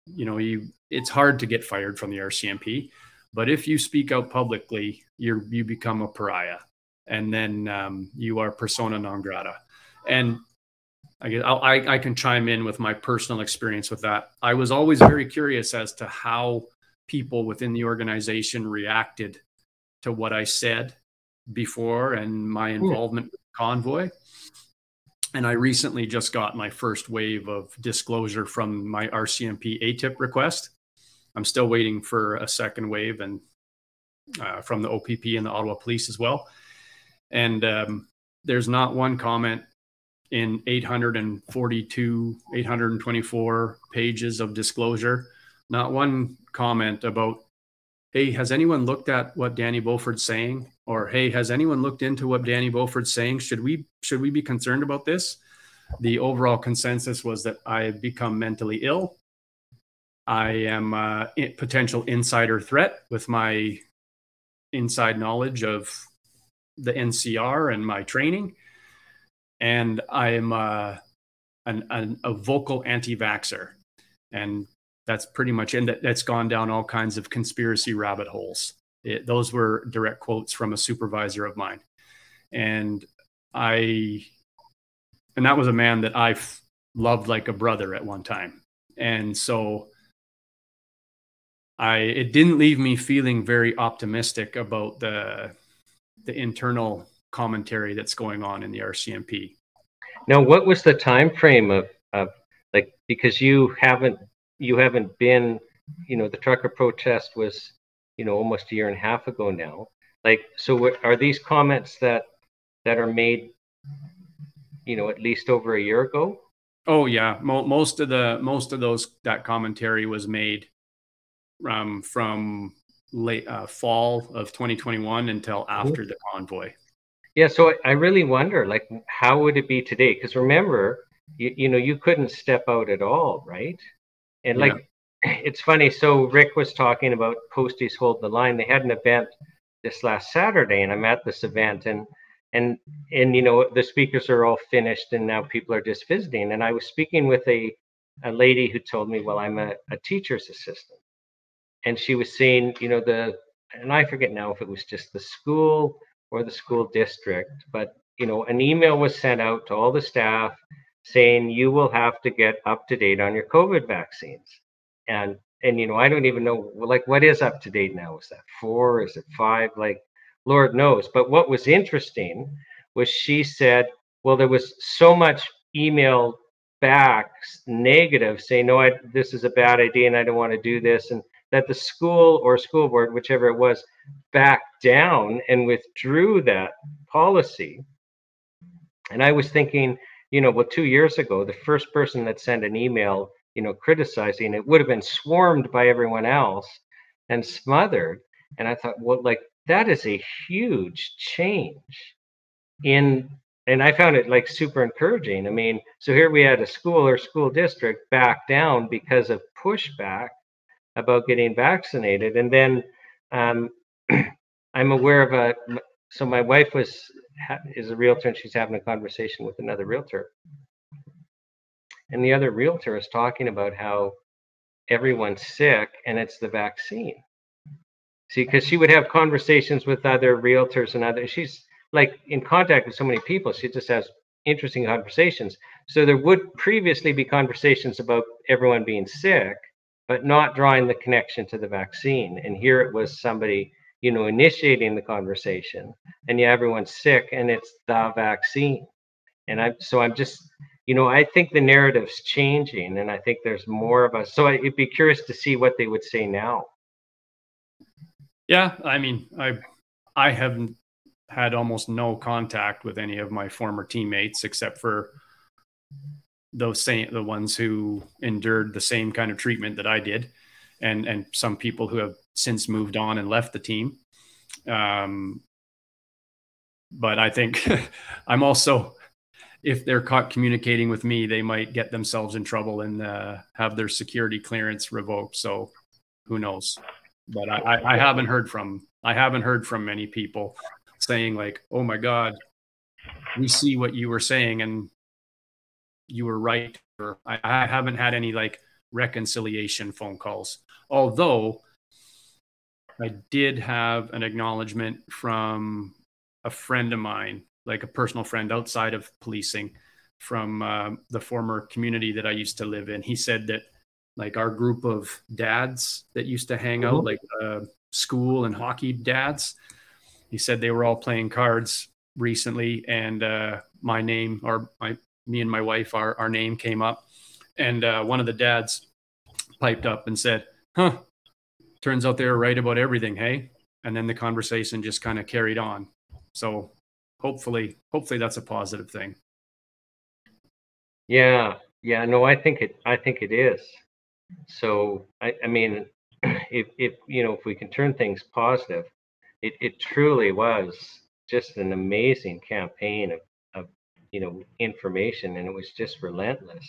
J: you know you it's hard to get fired from the RCMP but if you speak out publicly you you become a pariah. And then um, you are persona non grata. And I, guess I, I can chime in with my personal experience with that. I was always very curious as to how people within the organization reacted to what I said before and my hmm. involvement with Convoy. And I recently just got my first wave of disclosure from my RCMP ATIP request. I'm still waiting for a second wave and uh, from the OPP and the Ottawa Police as well. And um, there's not one comment in 842, 824 pages of disclosure. Not one comment about, hey, has anyone looked at what Danny Bulford's saying? Or hey, has anyone looked into what Danny Bulford's saying? Should we should we be concerned about this? The overall consensus was that I have become mentally ill. I am a potential insider threat with my inside knowledge of the NCR and my training and I'm uh, an, an, a vocal anti-vaxer, and that's pretty much that. That's gone down all kinds of conspiracy rabbit holes. It, those were direct quotes from a supervisor of mine, and I, and that was a man that I loved like a brother at one time, and so. I, it didn't leave me feeling very optimistic about the the internal commentary that's going on in the RCMP.
A: Now, what was the time frame of, of like because you haven't you haven't been you know the trucker protest was you know almost a year and a half ago now like so what, are these comments that that are made you know, at least over a year ago.
J: Oh yeah, Mo- most of the most of those that commentary was made um, from late uh, fall of 2021 until after the convoy.
A: Yeah, so I really wonder, like, how would it be today? Because remember, you, you know, you couldn't step out at all, right? And like, yeah. [clears throat] it's funny. So Rick was talking about Posties Hold the Line. They had an event this last Saturday, and I'm at this event, and and and you know, the speakers are all finished, and now people are just visiting. And I was speaking with a a lady who told me, well, I'm a, a teacher's assistant, and she was saying, you know, the and I forget now if it was just the school or the school district, but you know, an email was sent out to all the staff saying you will have to get up to date on your COVID vaccines. And and you know, I don't even know like what is up to date now? Is that four? Is it five? Like, Lord knows. But what was interesting was she said, well, there was so much email back negative saying, no, I, this is a bad idea and I don't want to do this. And that the school or school board, whichever it was, backed down and withdrew that policy. And I was thinking, you know, well, two years ago, the first person that sent an email, you know, criticizing it would have been swarmed by everyone else and smothered. And I thought, well, like that is a huge change in and I found it like super encouraging. I mean, so here we had a school or school district back down because of pushback about getting vaccinated. And then um, [clears throat] I'm aware of a, so my wife was, is a realtor and she's having a conversation with another realtor. And the other realtor is talking about how everyone's sick and it's the vaccine. See, because she would have conversations with other realtors and other, she's like in contact with so many people, she just has interesting conversations. So there would previously be conversations about everyone being sick, but not drawing the connection to the vaccine. And here it was somebody, you know, initiating the conversation, and yeah, everyone's sick, and it's the vaccine. And I'm so I'm just, you know, I think the narrative's changing, and I think there's more of us. So I'd be curious to see what they would say now.
J: Yeah, I mean, I, I haven't had almost no contact with any of my former teammates except for those same the ones who endured the same kind of treatment that I did, and and some people who have since moved on and left the team. Um, but I think [laughs] I'm also, if they're caught communicating with me, they might get themselves in trouble and uh, have their security clearance revoked. So who knows? But I, I, I haven't heard from I haven't heard from many people saying like, "Oh my God, we see what you were saying and you were right. Or I, I haven't had any like reconciliation phone calls. Although i did have an acknowledgement from a friend of mine like a personal friend outside of policing from uh, the former community that i used to live in. He said that like our group of dads that used to hang out mm-hmm. like uh, school and hockey dads he said they were all playing cards recently and uh, my name or my me and my wife, our, our name came up. And uh, one of the dads piped up and said, Huh, turns out they were right about everything, hey? And then the conversation just kind of carried on. So hopefully, hopefully that's a positive thing.
A: Yeah, yeah, no, I think it I think it is. So I, I mean [clears throat] if if you know if we can turn things positive, it, it truly was just an amazing campaign of you know information and it was just relentless.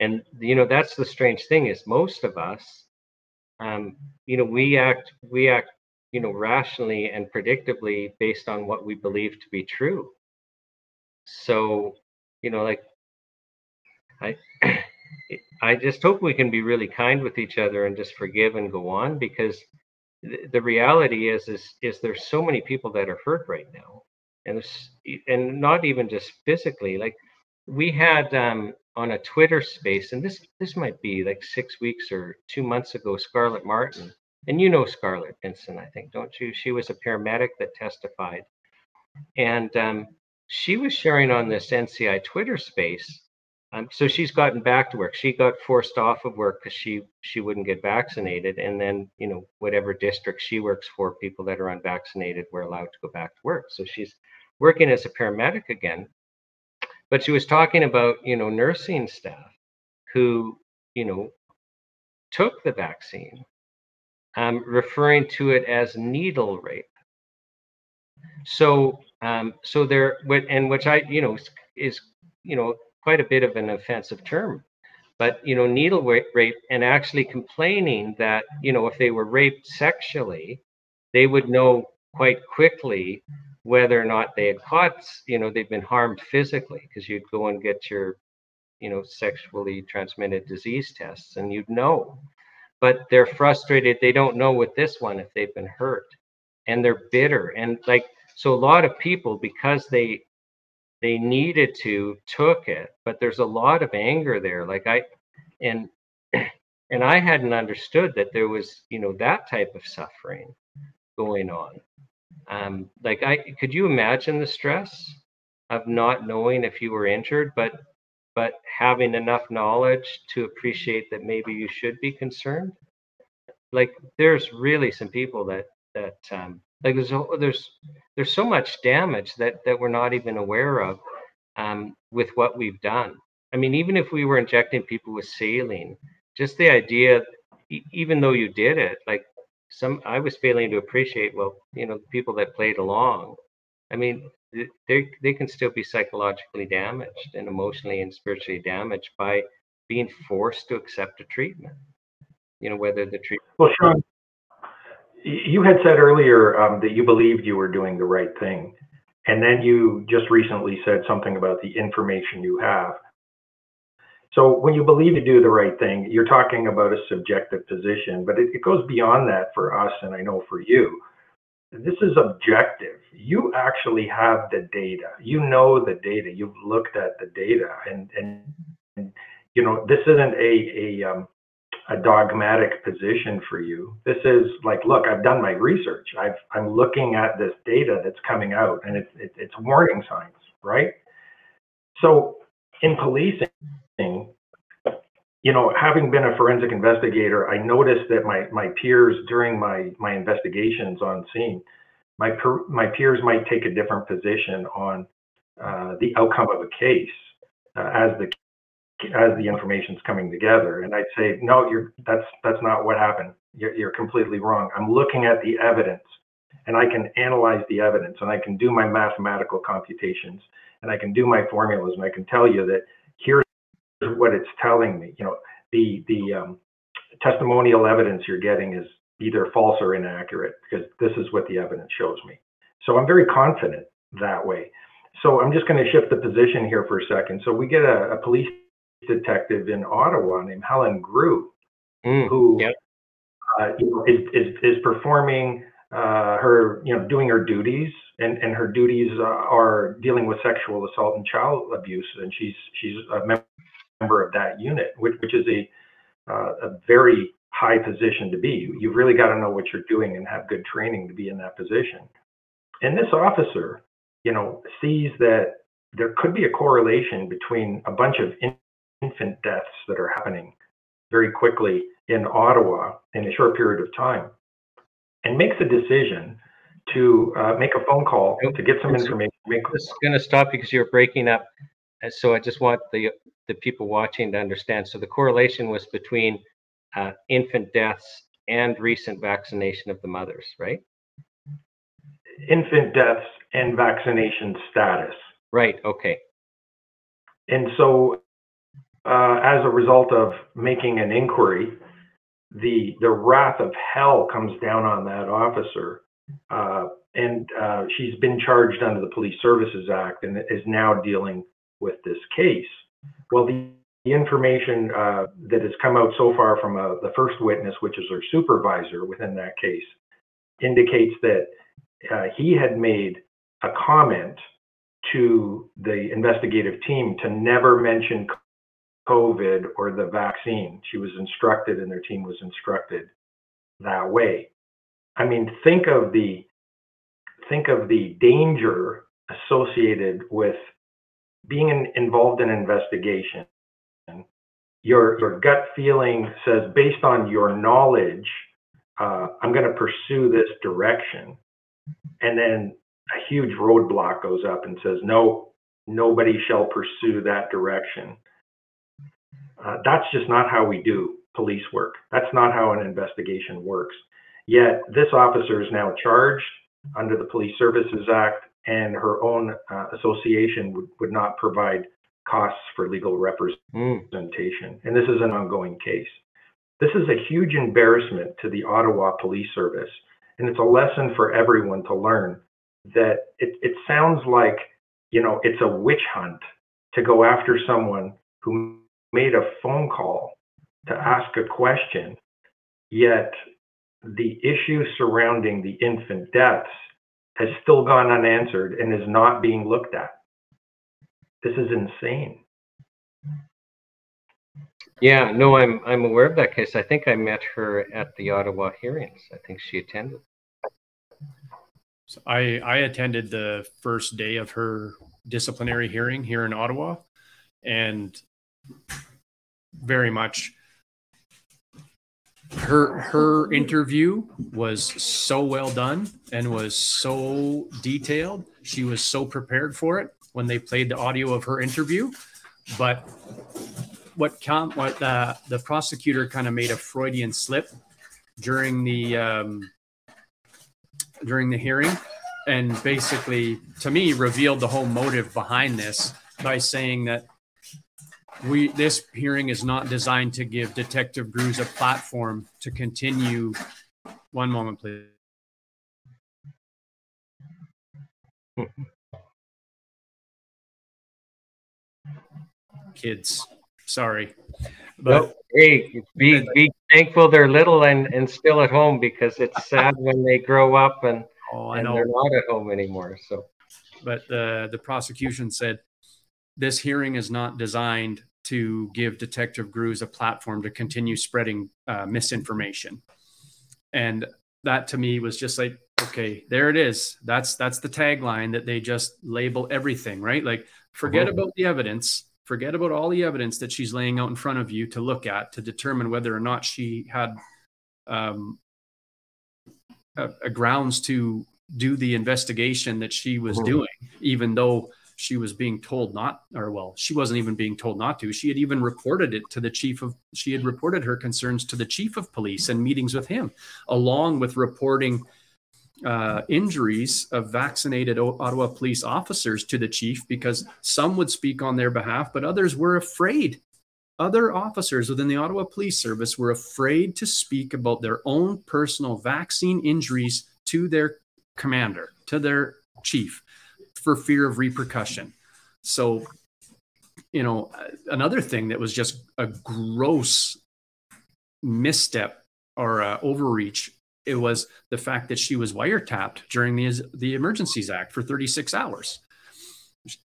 A: And you know that's the strange thing is most of us um you know we act we act you know rationally and predictably based on what we believe to be true. So you know like i i just hope we can be really kind with each other and just forgive and go on because the reality is is is there's so many people that are hurt right now and and not even just physically. Like we had um, on a Twitter space, and this this might be like six weeks or two months ago. Scarlett Martin, and you know Scarlett Vincent, I think, don't you? She was a paramedic that testified, and um, she was sharing on this NCI Twitter space. Um, so she's gotten back to work. She got forced off of work because she she wouldn't get vaccinated, and then you know whatever district she works for, people that are unvaccinated were allowed to go back to work. So she's working as a paramedic again. but she was talking about you know nursing staff who you know took the vaccine, um, referring to it as needle rape. So um, so there, and which I you know is you know quite a bit of an offensive term but you know needle rape and actually complaining that you know if they were raped sexually they would know quite quickly whether or not they had caught you know they've been harmed physically because you'd go and get your you know sexually transmitted disease tests and you'd know. But they're frustrated they don't know with this one if they've been hurt. And they're bitter and like so a lot of people because they they needed to took it but there's a lot of anger there. Like i and [clears throat] and i hadn't understood that there was you know that type of suffering going on um like i could you imagine the stress of not knowing if you were injured but but having enough knowledge to appreciate that maybe you should be concerned like there's really some people that that um like there's there's there's so much damage that that we're not even aware of um, with what we've done. I mean, even if we were injecting people with saline, just the idea, even though you did it, like some, I was failing to appreciate. Well, you know, people that played along. I mean, they they can still be psychologically damaged and emotionally and spiritually damaged by being forced to accept a treatment. You know, whether the treatment.
K: Well, Shawn, you had said earlier um, that you believed you were doing the right thing. And then you just recently said something about the information you have. So when you believe you do the right thing, you're talking about a subjective position, but it, it goes beyond that for us, and I know for you. This is objective. You actually have the data. You know the data. You've looked at the data, and and, and you know this isn't a a um, a dogmatic position for you. This is like, look, I've done my research. I've, I'm looking at this data that's coming out, and it's it, it's warning signs, right? So in policing, you know, having been a forensic investigator, I noticed that my my peers during my my investigations on scene, my per, my peers might take a different position on uh, the outcome of a case uh, as the as the information's coming together. And I'd say, no, you're that's that's not what happened. You're, you're completely wrong. I'm looking at the evidence, and I can analyze the evidence, and I can do my mathematical computations, and I can do my formulas, and I can tell you that here's what it's telling me. You know, the the um, testimonial evidence you're getting is either false or inaccurate because this is what the evidence shows me. So I'm very confident that way. So I'm just going to shift the position here for a second. So we get a, a police detective in Ottawa named Helen Grus, mm, who yep. uh, you know, is, is, is performing uh, her, you know, doing her duties, and, and her duties uh, are dealing with sexual assault and child abuse, and she's she's a member of that unit, which, which is a uh, a very high position to be. You've really got to know what you're doing and have good training to be in that position. And this officer, you know, sees that there could be a correlation between a bunch of infant deaths that are happening very quickly in Ottawa in a short period of time and makes a decision to uh, make a phone call to get some information.
A: I'm just going to stop because you're breaking up. So I just want the the people watching to understand. So the correlation was between uh, infant deaths and recent vaccination of the mothers, right?
K: Infant deaths and vaccination status.
A: Right. Okay.
K: And so uh, as a result of making an inquiry, the the wrath of hell comes down on that officer, uh, and uh, she's been charged under the Police Services Act and is now dealing with this case. Well, the, the information uh, that has come out so far from uh, the first witness, which is her supervisor within that case, indicates that uh, he had made a comment to the investigative team to never mention COVID or the vaccine. She was instructed and their team was instructed that way. I mean, think of the think of the danger associated with being in, involved in an investigation. Your your gut feeling says, based on your knowledge, uh, I'm going to pursue this direction, and then a huge roadblock goes up and says, no, nobody shall pursue that direction. Uh, that's just not how we do police work. That's not how an investigation works. Yet this officer is now charged under the Police Services Act, and her own uh, association would, would not provide costs for legal representation. Mm. And this is an ongoing case. This is a huge embarrassment to the Ottawa Police Service. And it's a lesson for everyone to learn that it, it sounds like, you know, it's a witch hunt to go after someone who made a phone call to ask a question, yet the issue surrounding the infant deaths has still gone unanswered and is not being looked at. This is insane.
A: Yeah, no, I'm I'm aware of that case. I think I met her at the Ottawa hearings. I think she attended.
J: So I I attended the first day of her disciplinary hearing here in Ottawa, and very much her her interview was so well done and was so detailed. She was so prepared for it when they played the audio of her interview. But what count what the the prosecutor kind of made a Freudian slip during the um, during the hearing, and basically to me revealed the whole motive behind this by saying that we this hearing is not designed to give Detective Grus a platform to continue. One moment, please. Kids, sorry,
A: but hey, be be thankful they're little and and still at home because it's sad when they grow up and, oh, and they're not at home anymore. So,
J: but the the prosecution said this hearing is not designed to give Detective Grus a platform to continue spreading uh, misinformation. And that to me was just like, okay, there it is. That's that's the tagline that they just label everything, right? Like, forget uh-huh. about the evidence, forget about all the evidence that she's laying out in front of you to look at to determine whether or not she had um, a, a grounds to do the investigation that she was uh-huh. doing, even though she was being told not or well she wasn't even being told not to. She had even reported it to the chief of she had reported her concerns to the chief of police and meetings with him along with reporting uh, injuries of vaccinated ottawa police officers to the chief because some would speak on their behalf but others were afraid. Other officers within the ottawa police service were afraid to speak about their own personal vaccine injuries to their commander to their chief for fear of repercussion. So, you know, another thing that was just a gross misstep or uh, overreach it was the fact that she was wiretapped during the the Emergencies Act for 36 hours.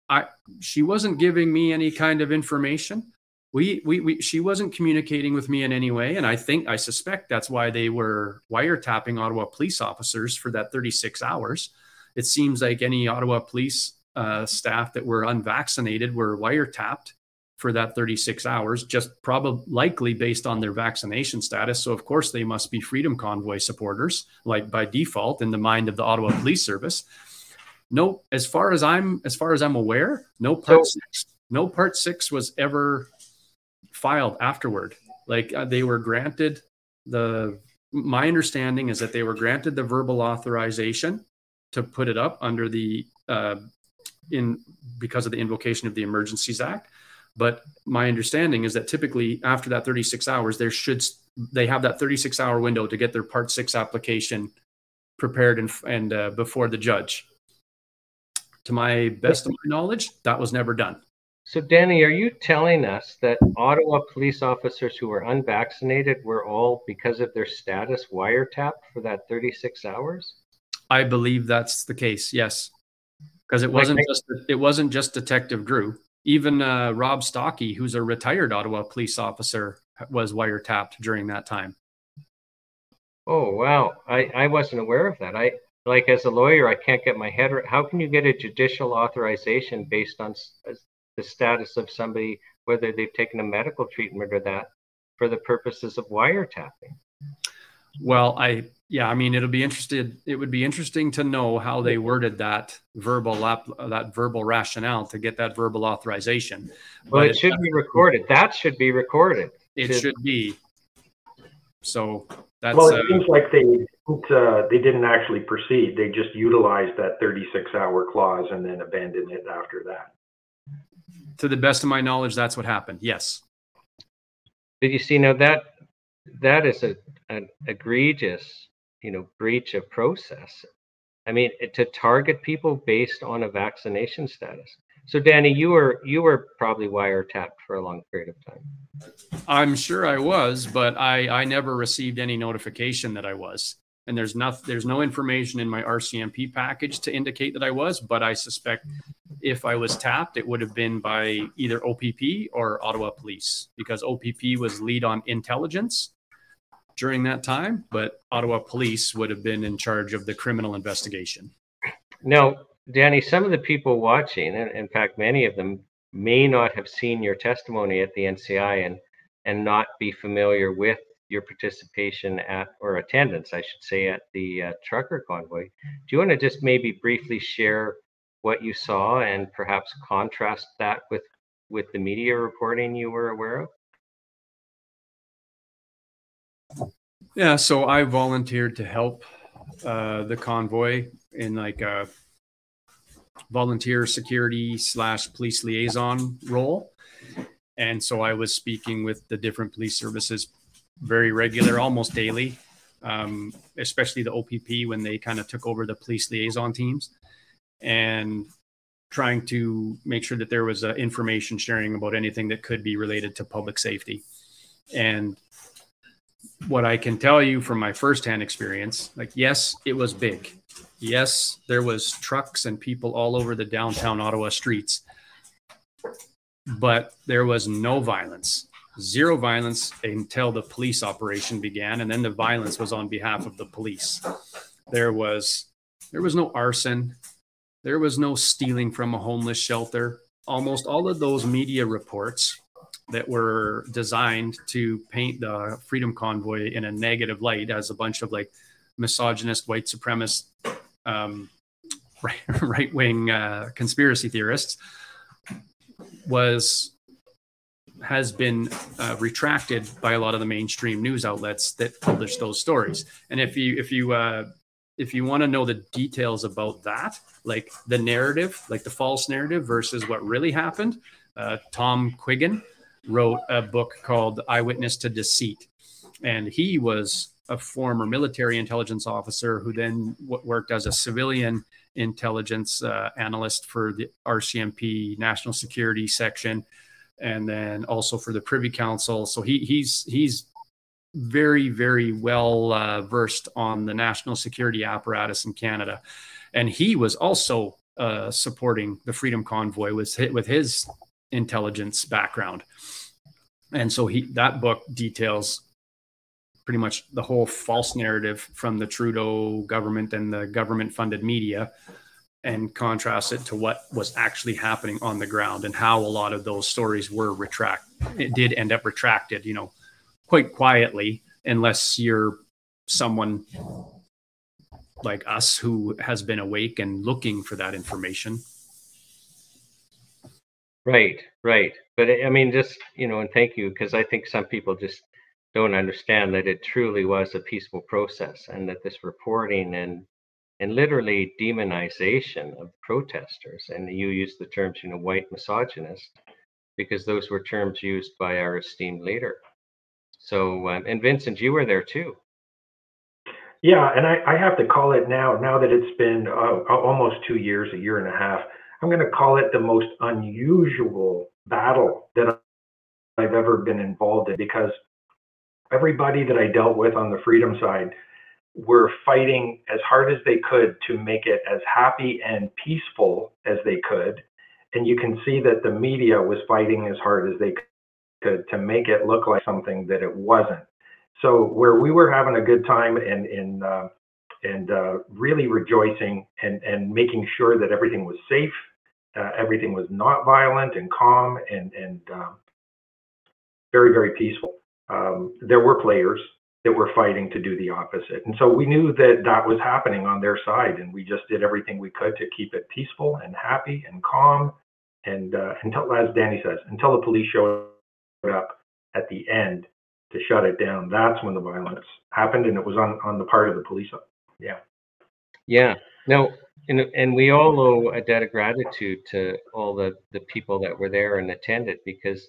J: I she wasn't giving me any kind of information. We, we, we she wasn't communicating with me in any way, and I think I suspect that's why they were wiretapping Ottawa police officers for that 36 hours it seems like any Ottawa police uh, staff that were unvaccinated were wiretapped for that 36 hours, just probably likely based on their vaccination status. So, of course, they must be Freedom Convoy supporters, like by default in the mind of the Ottawa Police Service. No, as far as I'm as far as I'm aware, no part so, six, no part six was ever filed afterward. Like uh, they were granted the. My understanding is that they were granted the verbal authorization to put it up under the uh, in because of the invocation of the Emergencies Act. But my understanding is that typically after that 36 hours, there should they have that 36 hour window to get their Part Six application prepared and and uh, before the judge. To my best of my knowledge, that was never done.
A: So, Danny, are you telling us that Ottawa police officers who were unvaccinated were all, because of their status, wiretapped for that 36 hours?
J: I believe that's the case. Yes, because it wasn't like, just it wasn't just Detective Drew. Even uh, Rob Stocki, who's a retired Ottawa police officer, was wiretapped during that time.
A: Oh wow, I I wasn't aware of that. I like as a lawyer, I can't get my head. How can you get a judicial authorization based on the status of somebody, whether they've taken a medical treatment or that, for the purposes of wiretapping?
J: Well, I yeah, I mean, it'll be interested. It would be interesting to know how they worded that verbal lap, that verbal rationale to get that verbal authorization.
A: Well, but it should be recorded. That should be recorded.
J: It should, should be. So that's
K: well. It uh, seems like they uh, they didn't actually proceed. They just utilized that 36 hour clause and then abandoned it after that.
J: To the best of my knowledge, that's what happened. Yes.
A: Did you see now that that is a an egregious you know breach of process. I mean to target people based on a vaccination status. So danny you were you were probably wiretapped for a long period of time.
J: I'm sure i was but i i never received any notification that i was. And there's not there's no information in my rcmp package to indicate that i was but i suspect if i was tapped it would have been by either opp or ottawa police because opp was lead on intelligence during that time, but Ottawa police would have been in charge of the criminal investigation.
A: Now, Danny, some of the people watching, and in fact, many of them may not have seen your testimony at the NCI and and not be familiar with your participation at or attendance, I should say, at the uh, trucker convoy. Do you want to just maybe briefly share what you saw and perhaps contrast that with with the media reporting you were aware of?
J: Yeah, so I volunteered to help uh, the convoy in like a volunteer security slash police liaison role. And so I was speaking with the different police services very regular, almost daily, um, especially the OPP when they kind of took over the police liaison teams and trying to make sure that there was uh, information sharing about anything that could be related to public safety. And what I can tell you from my firsthand experience, like, yes, it was big. Yes, there was trucks and people all over the downtown Ottawa streets, but there was no violence, zero violence until the police operation began, and then the violence was on behalf of the police. There was there was no arson, there was no stealing from a homeless shelter. Almost all of those media reports that were designed to paint the Freedom Convoy in a negative light as a bunch of like misogynist, white supremacist, um, [laughs] right wing uh, conspiracy theorists was has been uh, retracted by a lot of the mainstream news outlets that publish those stories. And if you if you uh, if you want to know the details about that, like the narrative, like the false narrative versus what really happened, uh, Tom Quiggin wrote a book called Eyewitness to Deceit. And he was a former military intelligence officer who then worked as a civilian intelligence uh, analyst for the RCMP National Security Section, and then also for the Privy Council. So he, he's he's very very well uh, versed on the national security apparatus in Canada, and he was also uh, supporting the Freedom Convoy with with his intelligence background. And so he that book details pretty much the whole false narrative from the Trudeau government and the government funded media and contrast it to what was actually happening on the ground and how a lot of those stories were retract it did end up retracted, you know, quite quietly unless you're someone like us who has been awake and looking for that information.
A: Right, right. But I mean, just, you know, and thank you, because I think some people just don't understand that it truly was a peaceful process and that this reporting and and literally demonization of protesters and you use the terms you know white misogynist because those were terms used by our esteemed leader so um, and vincent you were there too
K: yeah and I, I have to call it now now that it's been uh, almost two years a year and a half I'm going to call it the most unusual battle that I've ever been involved in because everybody that I dealt with on the freedom side were fighting as hard as they could to make it as happy and peaceful as they could. And you can see that the media was fighting as hard as they could to make it look like something that it wasn't. So where we were having a good time and in uh, and uh, really rejoicing and and making sure that everything was safe uh, everything was not violent and calm and and um, very very peaceful. Um, there were players, that were fighting to do the opposite. And so we knew that that was happening on their side, and we just did everything we could to keep it peaceful and happy and calm. And uh, until, as Danny says, until the police showed up at the end to shut it down, that's when the violence happened, and it was on on the part of the police. Yeah.
A: Yeah. No, and and we all owe a debt of gratitude to all the the people that were there and attended because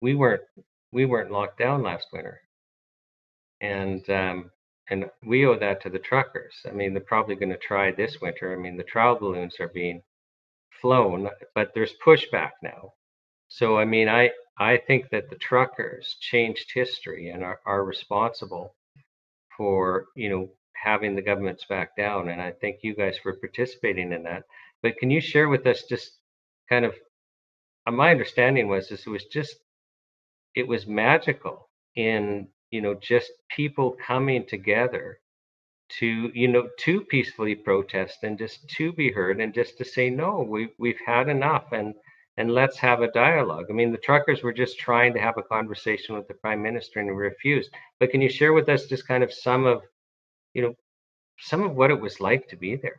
A: we weren't we weren't locked down last winter and um, and we owe that to the truckers. I mean, they're probably going to try this winter. I mean, the trial balloons are being flown, but there's pushback now. So I mean, I I think that the truckers changed history and are, are responsible for you know having the governments back down. And I thank you guys for participating in that. But can you share with us just kind of uh, my understanding was this it was just it was magical in you know just people coming together to you know to peacefully protest and just to be heard and just to say no we we've had enough and and let's have a dialogue i mean the truckers were just trying to have a conversation with the prime minister and refused but can you share with us just kind of some of you know some of what it was like to be there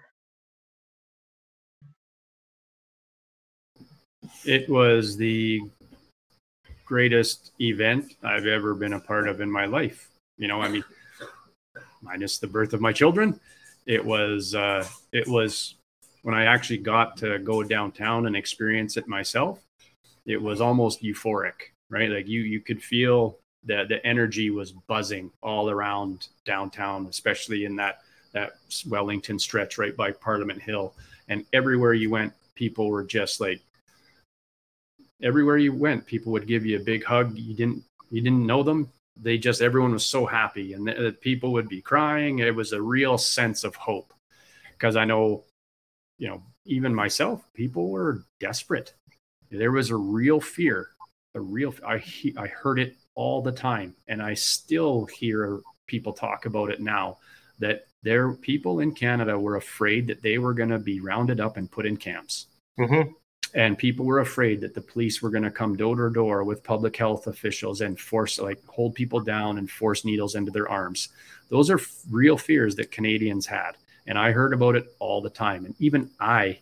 J: it was the greatest event I've ever been a part of in my life. You know, I mean, minus the birth of my children, it was uh, it was when I actually got to go downtown and experience it myself. It was almost euphoric, right? Like you you could feel that the energy was buzzing all around downtown, especially in that that Wellington stretch right by Parliament Hill, and everywhere you went, people were just like everywhere you went, people would give you a big hug. You didn't you didn't know them. They just everyone was so happy, and the, the people would be crying. It was a real sense of hope because I know, you know, even myself, people were desperate. There was a real fear, a real. I I heard it all the time, and I still hear people talk about it now. That there people in Canada were afraid that they were going to be rounded up and put in camps.
A: Mm-hmm
J: and people were afraid that the police were going to come door to door with public health officials and force like hold people down and force needles into their arms those are f- real fears that canadians had and i heard about it all the time and even i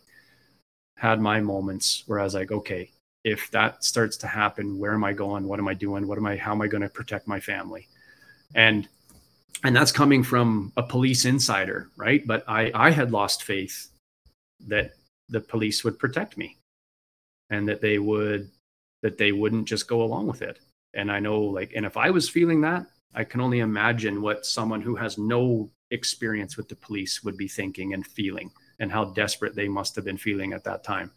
J: had my moments where i was like okay if that starts to happen where am i going? What am i doing? What am i how am i going to protect my family? And and that's coming from a police insider right? But i i had lost faith that the police would protect me and that they would that they wouldn't just go along with it. And i know like and if i was feeling that i can only imagine what someone who has no experience with the police would be thinking and feeling and how desperate they must have been feeling at that time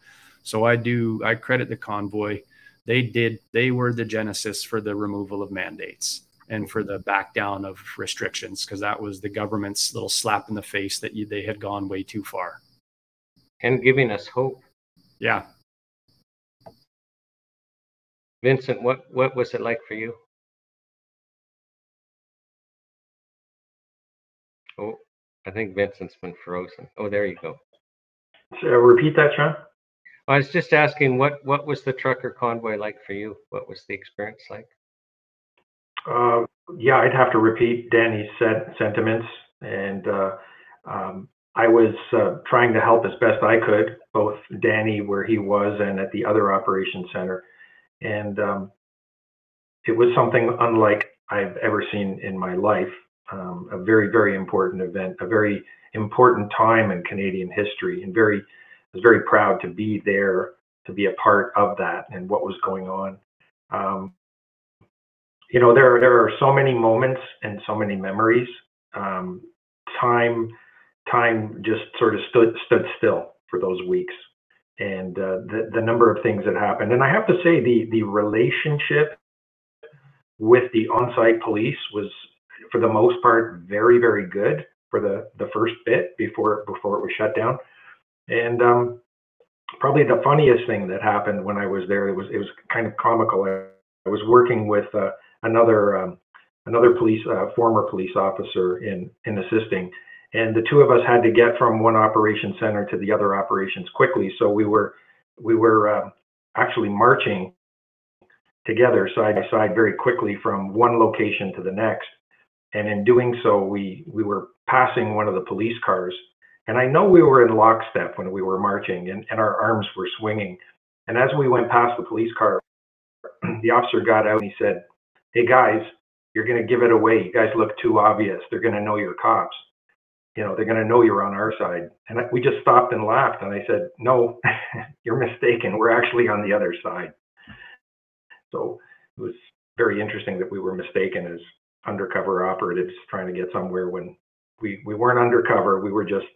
J: so i do i credit the convoy they did they were the genesis for the removal of mandates and for the back down of restrictions because that was the government's little slap in the face that you, they had gone way too far
A: and giving us hope
J: yeah
A: Vincent, what, what was it like for you? Oh, I think Vincent's been frozen. Oh, there you go.
K: So repeat that, Shawn.
A: I was just asking what what was the trucker convoy like for you? What was the experience like?
K: Uh, yeah, I'd have to repeat Danny's sentiments, and uh, um, I was uh, trying to help as best I could, both Danny where he was and at the other operations center and um, it was something unlike I've ever seen in my life. Um, a very, very important event, a very important time in Canadian history, and very, was very proud to be there, to be a part of that, and what was going on. Um, you know, there there are so many moments and so many memories. Um, time, time just sort of stood stood still for those weeks and uh, the the number of things that happened. And I have to say, the the relationship with the on-site police was, for the most part, very very good for the the first bit before before it was shut down. And um, probably the funniest thing that happened when I was there, it was it was kind of comical. I, was working with uh, another um, another police uh, former police officer in in assisting and the two of us had to get from one operation center to the other operations quickly. So we were we were uh, actually marching together side by side very quickly from one location to the next. And in doing so, we, we were passing one of the police cars. And I know we were in lockstep when we were marching and, and our arms were swinging. And as we went past the police car, [clears throat] the officer got out and he said, Hey guys, you're going to give it away. You guys look too obvious. They're going to know you're cops. You know, they're going to know you're on our side. And we just stopped and laughed. And I said, No, [laughs] you're mistaken. We're actually on the other side. So it was very interesting that we were mistaken as undercover operatives trying to get somewhere when we, we weren't undercover. We were just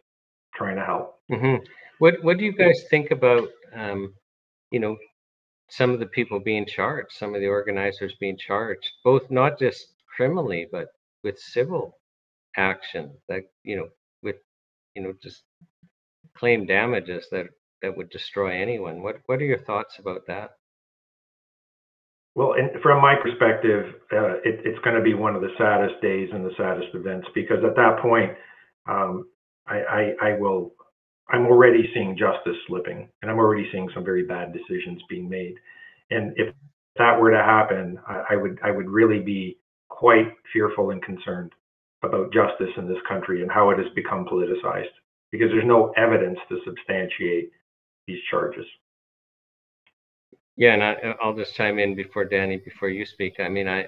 K: trying to help.
A: Mm-hmm. What What do you guys think about, um, you know, some of the people being charged, some of the organizers being charged, both not just criminally but with civil action that you know with you know just claim damages that that would destroy anyone. What What are your thoughts about that?
K: Well, from my perspective, uh, it, it's going to be one of the saddest days and the saddest events because at that point, um, I, I, I will, I'm already seeing justice slipping, and I'm already seeing some very bad decisions being made. And if that were to happen, I, I would, I would really be quite fearful and concerned about justice in this country and how it has become politicized because there's no evidence to substantiate these charges.
A: Yeah, and I, I'll just chime in before Danny, before you speak. I mean, I,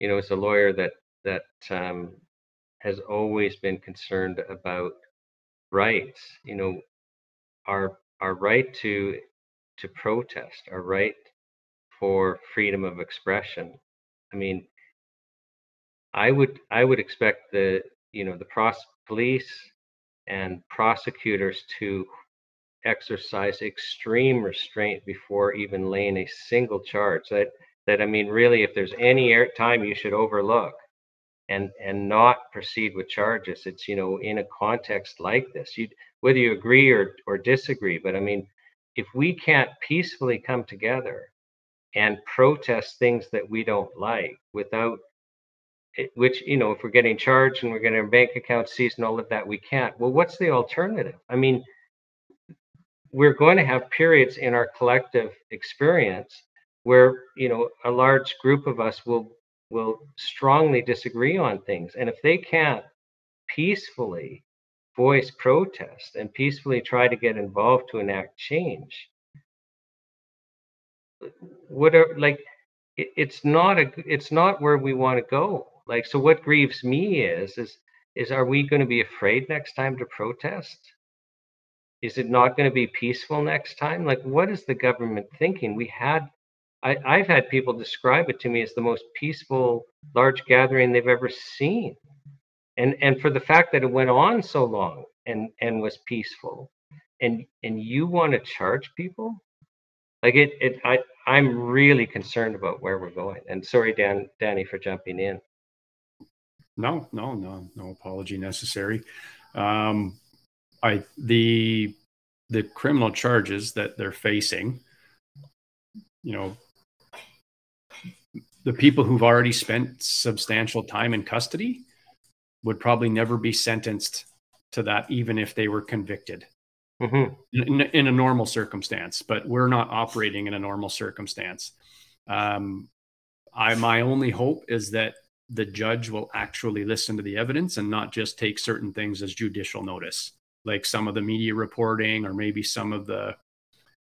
A: you know, as a lawyer that that um, has always been concerned about rights. You know, our our right to to protest, our right for freedom of expression. I mean, I would I would expect the you know the pros- police and prosecutors to exercise extreme restraint before even laying a single charge. That that I mean, really, if there's any time you should overlook and and not proceed with charges, it's you know in a context like this. You whether you agree or or disagree, but I mean, if we can't peacefully come together and protest things that we don't like without eh, which you know if we're getting charged and we're getting our bank account seized and all of that we can't well what's the alternative i mean we're going to have periods in our collective experience where you know a large group of us will will strongly disagree on things and if they can't peacefully voice protest and peacefully try to get involved to enact change whatever like it, it's not a it's not where we want to go like so what grieves me is is is are we going to be afraid next time to protest is it not going to be peaceful next time? Like, what is the government thinking? We had, I, I've had people describe it to me as the most peaceful large gathering they've ever seen. And, and for the fact that it went on so long and, and was peaceful and, and you want to charge people like it, it, I, I'm really concerned about where we're going. And sorry, Dan, Danny, for jumping in.
J: No, no, no, no apology necessary. Um, I the the criminal charges that they're facing, you know, the people who've already spent substantial time in custody would probably never be sentenced to that, even if they were convicted mm-hmm. in, in, a normal circumstance. But we're not operating in a normal circumstance. Um, I my only hope is that the judge will actually listen to the evidence and not just take certain things as judicial notice like some of the media reporting or maybe some of the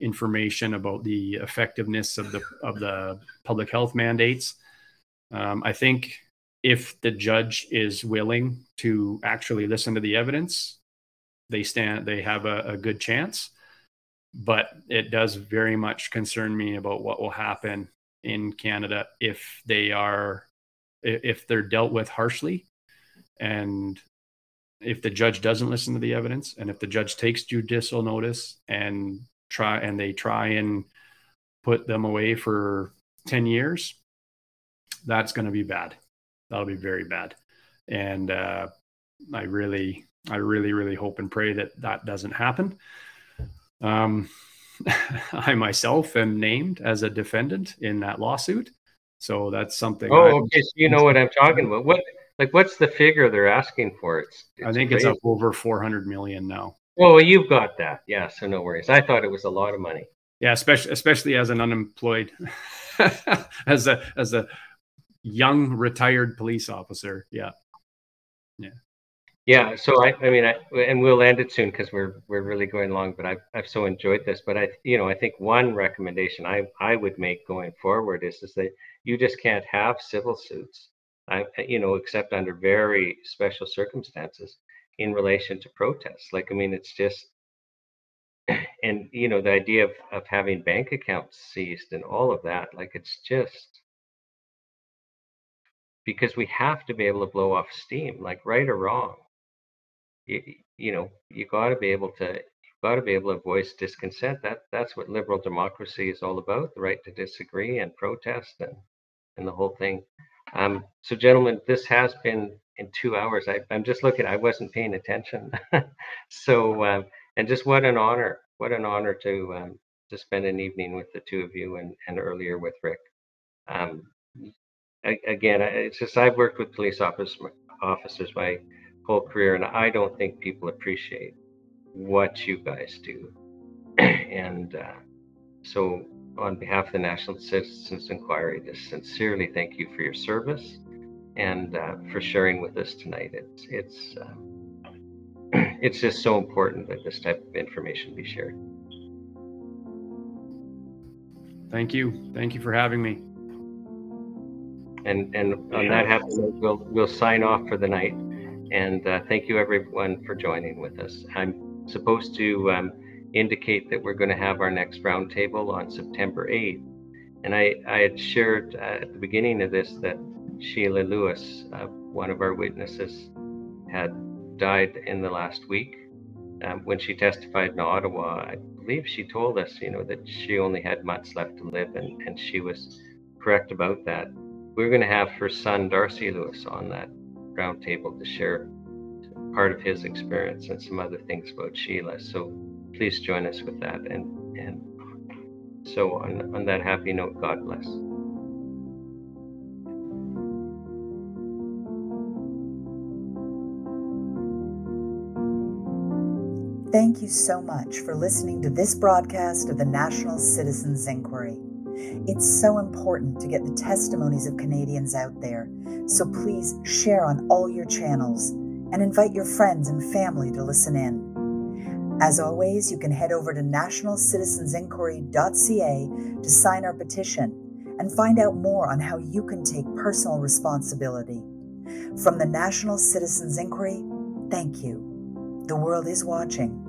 J: information about the effectiveness of the of the public health mandates. Um, I think if the judge is willing to actually listen to the evidence, they stand they have a, a good chance. But it does very much concern me about what will happen in Canada if they are if they're dealt with harshly and if the judge doesn't listen to the evidence and if the judge takes judicial notice and try and they try and put them away for 10 years that's going to be bad that'll be very bad and uh, i really i really really hope and pray that that doesn't happen um, [laughs] i myself am named as a defendant in that lawsuit so that's something
A: oh I'm, okay so you know what i'm talking about what like, what's the figure they're asking for? It's,
J: it's I think crazy. it's up over 400 million now.
A: Oh, well, you've got that. Yeah. So no worries. I thought it was a lot of money.
J: Yeah. Especially, especially as an unemployed, [laughs] as a, as a young retired police officer. Yeah. Yeah.
A: Yeah. So I, I mean, I, and we'll end it soon because we're we're really going long. But I've I've so enjoyed this. But I, you know, I think one recommendation I I would make going forward is is that you just can't have civil suits. I, you know, except under very special circumstances in relation to protests. Like, I mean, it's just, [clears throat] and you know, the idea of of having bank accounts seized and all of that, like, it's just because we have to be able to blow off steam, like right or wrong. You, you know, you got to be able to, got to be able to voice discontent. That that's what liberal democracy is all about: the right to disagree and protest and and the whole thing. Um, so, gentlemen, this has been in two hours. I, am just looking. I wasn't paying attention. [laughs] so, um, and just what an honor! What an honor to um, to spend an evening with the two of you and and earlier with Rick. Um, again, it's just I've worked with police office, officers my whole career, and I don't think people appreciate what you guys do. [clears throat] and uh, so, on behalf of the National Citizens Inquiry, just sincerely thank you for your service and uh, for sharing with us tonight. It's it's um, [clears throat] it's just so important that this type of information be shared.
J: Thank you. Thank you for having me.
A: And and on that happy we'll we'll sign off for the night. And uh, thank you everyone for joining with us. I'm supposed to um, indicate that we're going to have our next roundtable on September 8th. And I, I had shared uh, at the beginning of this that Sheila Lewis, uh, one of our witnesses, had died in the last week. Um, when she testified in Ottawa, I believe she told us, you know, that she only had months left to live, and, and she was correct about that we're going to have her son Darcy Lewis on that roundtable to share part of his experience and some other things about Sheila. So please join us with that. And and so on on that happy note, God bless.
M: Thank you so much for listening to this broadcast of the National Citizens Inquiry. It's so important to get the testimonies of Canadians out there, so please share on all your channels and invite your friends and family to listen in. As always, you can head over to nationalcitizensinquiry.ca to sign our petition and find out more on how you can take personal responsibility. From the National Citizens Inquiry, thank you. The world is watching